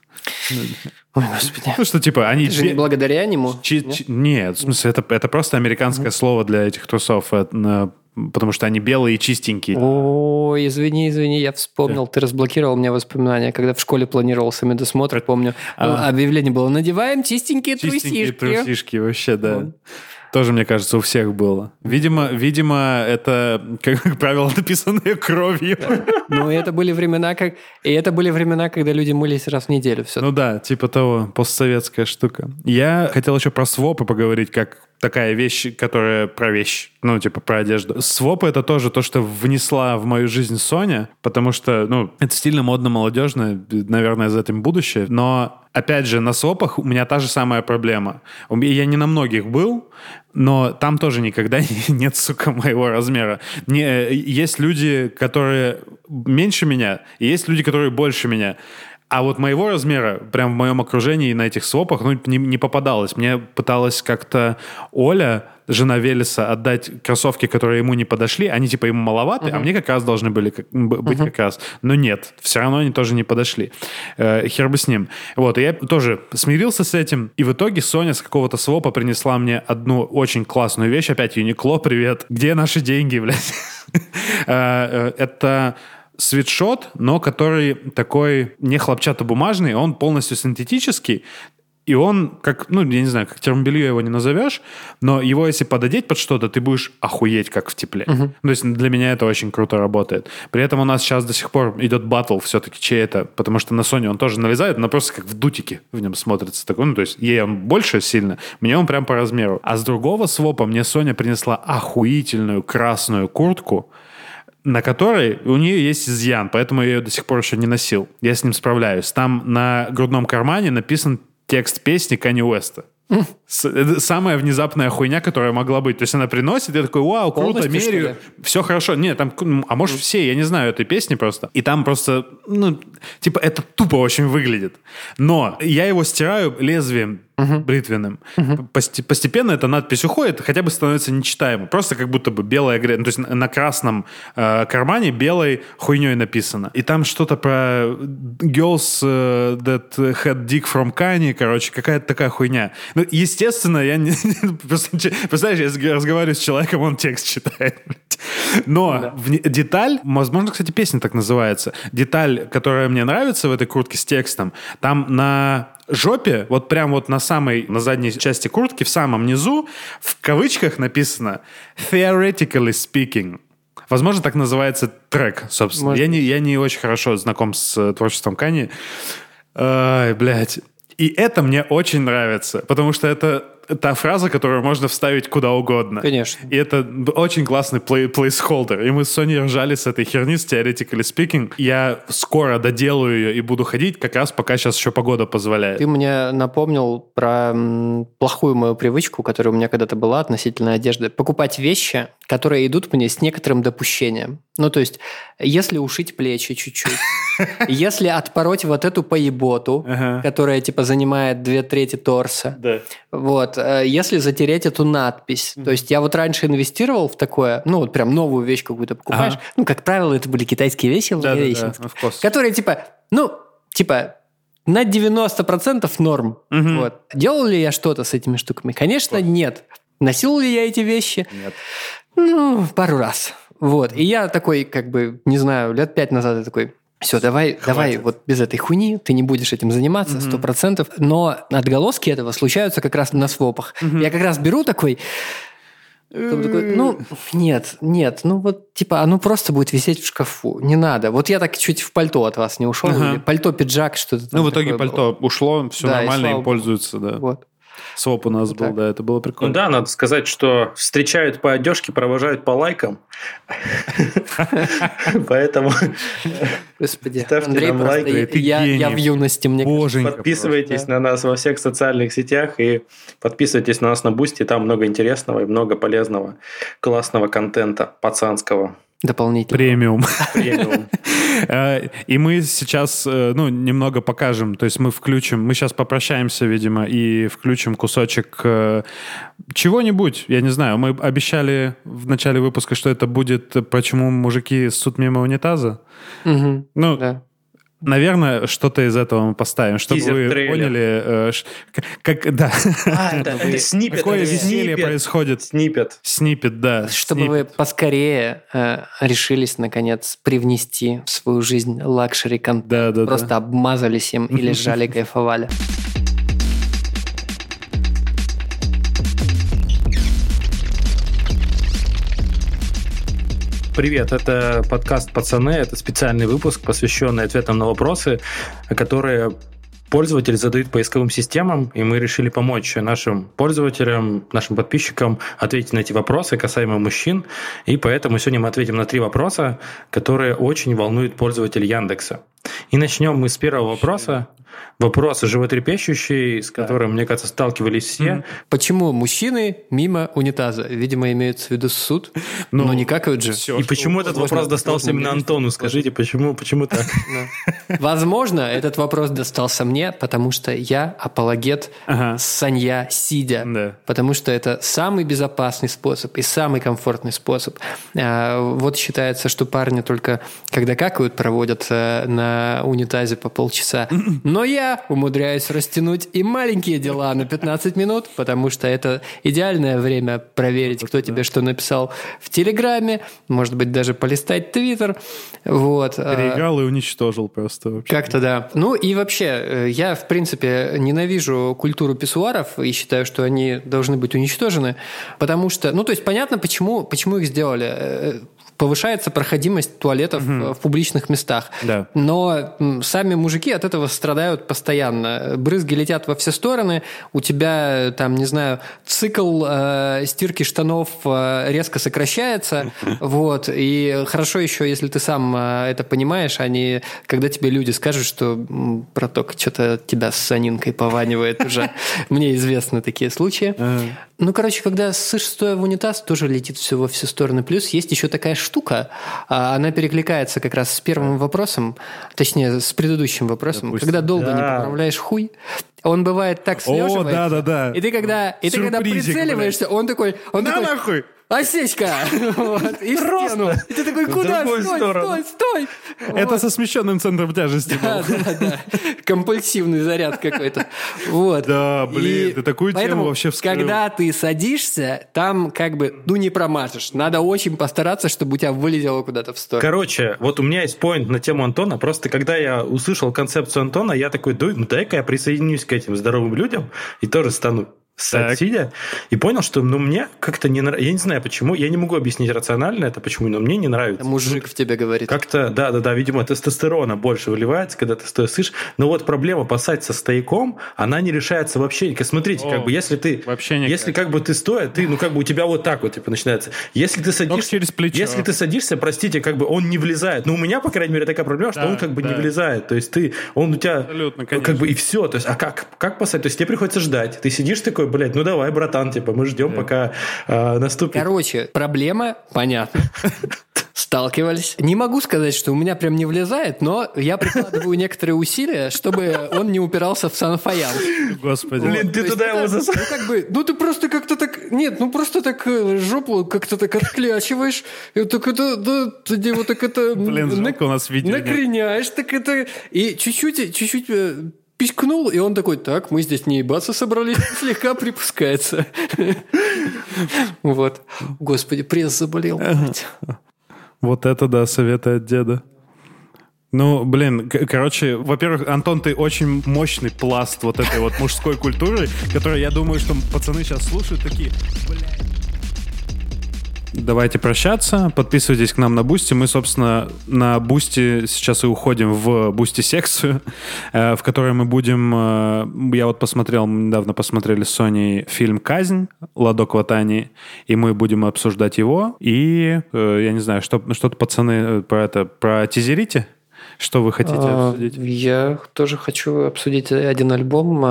Ой, господи. Ну что типа они Это же не благодаря нему. Чи- чи- Нет, в смысле, это, это просто американское слово для этих трусов, это, потому что они белые и чистенькие. Ой, извини, извини, я вспомнил, ты разблокировал мне воспоминания, когда в школе планировался медосмотр, помню, А. объявление было, надеваем чистенькие, Чистенькие трусишки. трусишки, вообще, да. Вот. Тоже, мне кажется, у всех было. Видимо, видимо, это, как [LAUGHS] правило, написанное кровью. Ну, это были времена, как... И это были времена, когда люди мылись раз в неделю все. Ну да, типа того, постсоветская штука. Я хотел еще про свопы поговорить, как такая вещь, которая про вещь, ну, типа про одежду. Свопы — это тоже то, что внесла в мою жизнь Соня, потому что, ну, это стильно, модно, молодежно, наверное, за этим будущее. Но, опять же, на свопах у меня та же самая проблема. Я не на многих был, но там тоже никогда [LAUGHS] нет, сука, моего размера. Не, есть люди, которые меньше меня, и есть люди, которые больше меня. А вот моего размера, прям в моем окружении на этих свопах, ну, не, не попадалось. Мне пыталась как-то Оля, жена Велеса, отдать кроссовки, которые ему не подошли. Они типа ему маловаты, а мне как раз должны были как- быть как раз. Но нет, все равно они тоже не подошли. Э, хер бы с ним. Вот, и я тоже смирился с этим. И в итоге Соня с какого-то свопа принесла мне одну очень классную вещь. Опять Юникло, привет. Где наши деньги, блядь? [LAUGHS] Э, э, Это свитшот, но который такой не хлопчатобумажный, он полностью синтетический, и он, как, ну, я не знаю, как термобелье его не назовешь, но его если пододеть под что-то, ты будешь охуеть, как в тепле. Ну, То есть для меня это очень круто работает. При этом у нас сейчас до сих пор идет батл все-таки, чей это, потому что на Sony он тоже налезает, но просто как в дутике в нем смотрится. Такой, ну, то есть ей он больше сильно, мне он прям по размеру. А с другого свопа мне Соня принесла охуительную красную куртку, на которой у нее есть изъян, поэтому я ее до сих пор еще не носил. Я с ним справляюсь. Там на грудном кармане написан текст песни Кани Уэста. Самая внезапная хуйня, которая могла быть. То есть она приносит, я такой, вау, круто, Полностью? Все хорошо. Нет, там, ну, а может все, я не знаю этой песни просто. И там просто, ну, типа, это тупо очень выглядит. Но я его стираю лезвием бритвенным. Посте- Постепенно эта надпись уходит, хотя бы становится нечитаемо. Просто как будто бы белая грязь. То есть на красном э, кармане белой хуйней написано. И там что-то про girls э, that had dick from Kanye, короче, какая-то такая хуйня. Ну, естественно, я не... [LAUGHS] Представляешь, я разг- разговариваю с человеком, он текст читает. Но вне- деталь, возможно, кстати, песня так называется, деталь, которая мне нравится в этой куртке с текстом, там на жопе, вот прям вот на самой, на задней части куртки, в самом низу, в кавычках написано «theoretically speaking». Возможно, так называется трек, собственно. Может Я не, я не очень хорошо знаком с э, творчеством Кани. Ай, блядь. И это мне очень нравится, потому что это та фраза, которую можно вставить куда угодно. Конечно. И это очень классный плей placeholder. И мы с Соней ржали с этой херни, с theoretically speaking. Я скоро доделаю ее и буду ходить, как раз пока сейчас еще погода позволяет. Ты мне напомнил про плохую мою привычку, которая у меня когда-то была относительно одежды. Покупать вещи, которые идут мне с некоторым допущением. Ну, то есть, если ушить плечи чуть-чуть, [LAUGHS] если отпороть вот эту поеботу, которая, типа, занимает две трети торса, вот, э, если затереть эту надпись. То есть, я вот раньше инвестировал в такое, ну, вот прям новую вещь какую-то покупаешь. Ну, как правило, это были китайские вещи, которые, типа, ну, типа, на 90% норм. Вот. Делал ли я что-то с этими штуками? Конечно, нет. Носил ли я эти вещи? Нет. Ну, пару раз. Вот. И я такой, как бы, не знаю, лет пять назад я такой, все, давай, давай вот без этой хуйни, ты не будешь этим заниматься, сто процентов. Но отголоски этого случаются как раз на свопах. Я как раз беру такой, такой, ну, нет, нет, ну вот, типа, оно просто будет висеть в шкафу, не надо. Вот я так чуть в пальто от вас не ушел, Ага. или пальто-пиджак, что-то там Ну, в итоге такое было. пальто ушло, все Да, и нормально, слава им пользуются, да. Вот. Своп у нас Вот был, так. да, это было Ну прикольно. да, надо сказать, что встречают по одежке, провожают по лайкам. [LAUGHS] Поэтому Господи, Ставьте Андрей, нам просто лайк, я, в юности, мне подписывайтесь на нас во всех социальных сетях и подписывайтесь на нас на Бусти. Там много интересного и много полезного, классного контента пацанского. Дополнительно. Премиум. Премиум. [LAUGHS] Э, И мы сейчас, э, ну, немного покажем, то есть мы включим, мы сейчас попрощаемся, видимо, и включим кусочек э, чего-нибудь, я не знаю, мы обещали в начале выпуска, что это будет «Почему мужики ссут мимо унитаза». Ну, да. Наверное, что-то из этого мы поставим, чтобы вы Тизер-трейлер. поняли, э, как, да, А, [LAUGHS] это snippet. какое это веселье происходит. Snippet. Snippet, да. Чтобы snippet. вы поскорее э, решились, наконец, привнести в свою жизнь luxury контент. Да, да, Просто да. обмазались им и лежали, [LAUGHS] кайфовали. Привет, это подкаст «Пацаны». Это специальный выпуск, посвященный ответам на вопросы, которые пользователи задают поисковым системам, и мы решили помочь нашим пользователям, нашим подписчикам ответить на эти вопросы касаемо мужчин. И поэтому сегодня мы ответим на три вопроса, которые очень волнуют пользователей Яндекса. И начнем мы с первого вопроса. Вопрос животрепещущий, с которым, мне кажется, сталкивались все. Почему мужчины мимо унитаза? Видимо, имеется в виду суд, Ну, но не какают же. всё, И почему этот Сложно- вопрос достался именно. Антону? Скажите, почему, почему так? [LAUGHS] Да. Возможно, этот вопрос достался мне, потому что я апологет Ага. санья сидя. Да. Потому что это самый безопасный способ и самый комфортный способ. А, Вот считается, что парни только когда какают, проводят э, на унитазе по полчаса. Но я умудряюсь растянуть и маленькие дела на 15 минут, потому что это идеальное время проверить, кто тебе что написал в Телеграме, может быть, даже полистать Твиттер. Вот. А, Переиграл и уничтожил просто вообще. как-то да. Ну и вообще, э, я, в принципе, ненавижу культуру писсуаров и считаю, что они должны быть уничтожены, потому что, ну то есть понятно, почему, почему их сделали. Э, Повышается проходимость туалетов э, в публичных местах. Да. Но сами мужики от этого страдают постоянно. Брызги летят во все стороны, у тебя, там, не знаю, цикл э, стирки штанов э, резко сокращается, [LAUGHS] вот, и хорошо еще, если ты сам э, это понимаешь, а не когда тебе люди скажут, что, м, браток, что-то тебя с санинкой пованивает уже. [LAUGHS] Мне известны такие случаи. Ну, короче, когда ссышь стоя в унитаз, тоже летит все во все стороны. Плюс есть еще такая штука, а, она перекликается как раз с первым вопросом, точнее, с предыдущим вопросом. Допустим. Когда долго не Да. поправляешь хуй, он бывает так О, слеживается. да-да-да. И ты когда, и ты когда прицеливаешься, он такой, он На такой, нахуй! осечка! [LAUGHS] И в стену. И ты такой, куда? Стой, сторону. стой, стой! Это со смещенным центром тяжести Да, был. да, да. Компульсивный заряд какой-то. Вот. Да, блин, ты такую тему вообще вскрыл. Когда ты садишься, там как бы, ну, не промажешь. Надо очень постараться, чтобы у тебя вылетело куда-то в сторону. Короче, вот у меня есть поинт на тему Антона. Просто когда я услышал концепцию Антона, я такой, «Да, ну дай-ка я присоединюсь к этим здоровым людям и тоже стану сидя. И понял, что ну, мне как-то не нравится. Я не знаю почему. Я не могу объяснить рационально это почему, но мне не нравится. Мужик в тебе говорит. Как-то, да, да, да, видимо, тестостерона больше выливается, когда ты стоя сышь. Но вот проблема посадить со стояком, она не решается вообще. Смотрите, О, как бы, если ты, вообще никак. если как бы ты стоя, ты, ну, как бы у тебя вот так вот, типа, начинается. Если ты садишься, через плечо. если ты садишься, простите, как бы он не влезает. Ну, у меня, по крайней мере, такая проблема, что Да, он как бы не да. влезает. То есть ты, он у тебя, Абсолютно, как конечно. бы и все. То есть, а как, как посадить? То есть тебе приходится ждать. Ты сидишь такой, блядь, ну давай, братан, типа, мы ждем, пока э, наступит. Короче, проблема понятна. [LAUGHS] Сталкивались. Не могу сказать, что у меня прям не влезает, но я прикладываю некоторые усилия, чтобы он не упирался в санфаял. Господи. Блин, ты туда его засунул. Ну, как бы, ну ты просто как-то так... Нет, ну просто так э, жопу как-то так отклячиваешь. И так это... Да, ты его так это... Блин, жалко, у нас видео. Накреняешь, так это... И чуть-чуть, чуть-чуть пискнул, и он такой, так, мы здесь не ебаться собрались, [LAUGHS] слегка припускается. Вот. Господи, пресс заболел. Вот это да, советы от деда. Ну, блин, короче, во-первых, Антон, ты очень мощный пласт вот этой вот мужской культуры, которую, я думаю, что пацаны сейчас слушают такие, блядь. Давайте прощаться. Подписывайтесь к нам на Бусти. Мы, собственно, на Бусти сейчас и уходим в Бусти-секцию, э, в которой мы будем... Э, я вот посмотрел, мы недавно посмотрели с Соней фильм «Казнь» Ладо Кватани, и мы будем обсуждать его. И, э, я не знаю, что, что-то, пацаны, про это, про тизерите? Что вы хотите а, обсудить? Я тоже хочу обсудить один альбом.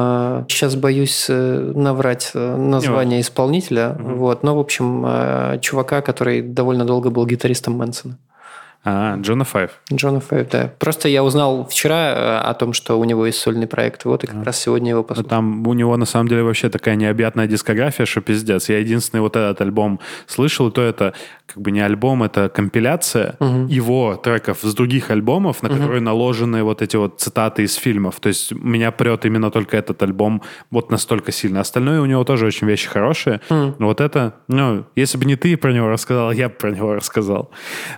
Сейчас боюсь э, наврать э, название исполнителя. Угу. Вот. Но, в общем, э, чувака, который довольно долго был гитаристом Мэнсона. А, Джона Файв. Джона Файв, да. Просто я узнал вчера о том, что у него есть сольный проект, вот и как а. раз сегодня его посмотрел. Там у него на самом деле вообще такая необъятная дискография, что пиздец. Я единственный вот этот альбом слышал, и то это как бы не альбом, это компиляция угу. его треков с других альбомов, на угу. которые наложены вот эти вот цитаты из фильмов. То есть меня прет именно только этот альбом вот настолько сильно. Остальное у него тоже очень вещи хорошие. Угу. Но вот это, ну, если бы не ты про него рассказал, я бы про него рассказал.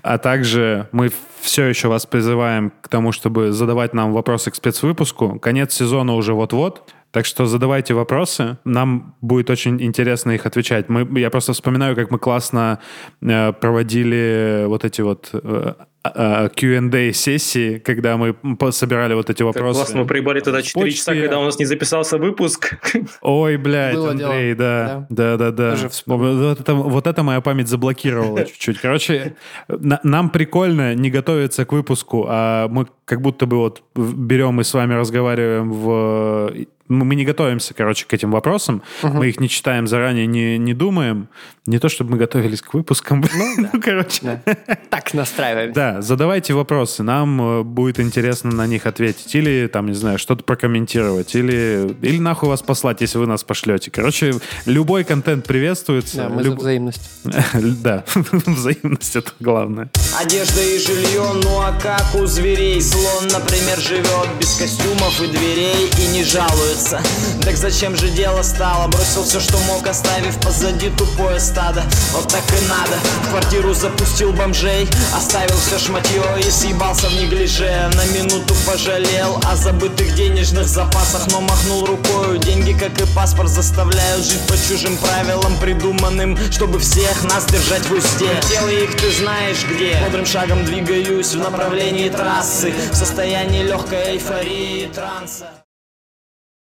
А также мы все еще вас призываем к тому, чтобы задавать нам вопросы к спецвыпуску. Конец сезона уже вот-вот. Так что задавайте вопросы, нам будет очень интересно их отвечать. Мы, я просто вспоминаю, как мы классно э, проводили вот эти вот э, а, Q&A сессии, когда мы собирали вот эти вопросы. классно, мы проебали тогда 4 Почти... часа, когда у нас не записался выпуск. [LAUGHS] Ой, блядь, Было Андрей, да. Да, да, да. Вот это, вот это моя память заблокировала [LAUGHS] чуть-чуть. Короче, на, нам прикольно не готовиться к выпуску, а мы как будто бы вот берем и с вами разговариваем в мы не готовимся, короче, к этим вопросам. Угу. Мы их не читаем заранее, не, не думаем. Не то, чтобы мы готовились к выпускам. Ну, да. [LAUGHS] ну короче. Да. Так настраиваемся. Да, задавайте вопросы. Нам э, будет интересно на них ответить. Или, там, не знаю, что-то прокомментировать. Или, или нахуй вас послать, если вы нас пошлете. Короче, любой контент приветствуется. Да, мы Люб... за взаимность. [LAUGHS] да, [LAUGHS] взаимность это главное. Одежда и жилье, ну а как у зверей? Слон, например, живет без костюмов и дверей и не жалуется нравится Так зачем же дело стало? Бросил все, что мог, оставив позади тупое стадо. Вот так и надо. Квартиру запустил бомжей Оставил все шматье и съебался в неглиже. На минуту пожалел о забытых денежных запасах Но махнул рукою. Деньги, как и паспорт, заставляют жить по чужим правилам Придуманным, чтобы всех нас держать в узде. Тело их ты знаешь где. Бодрым шагом двигаюсь в направлении трассы. В состоянии легкой эйфории транса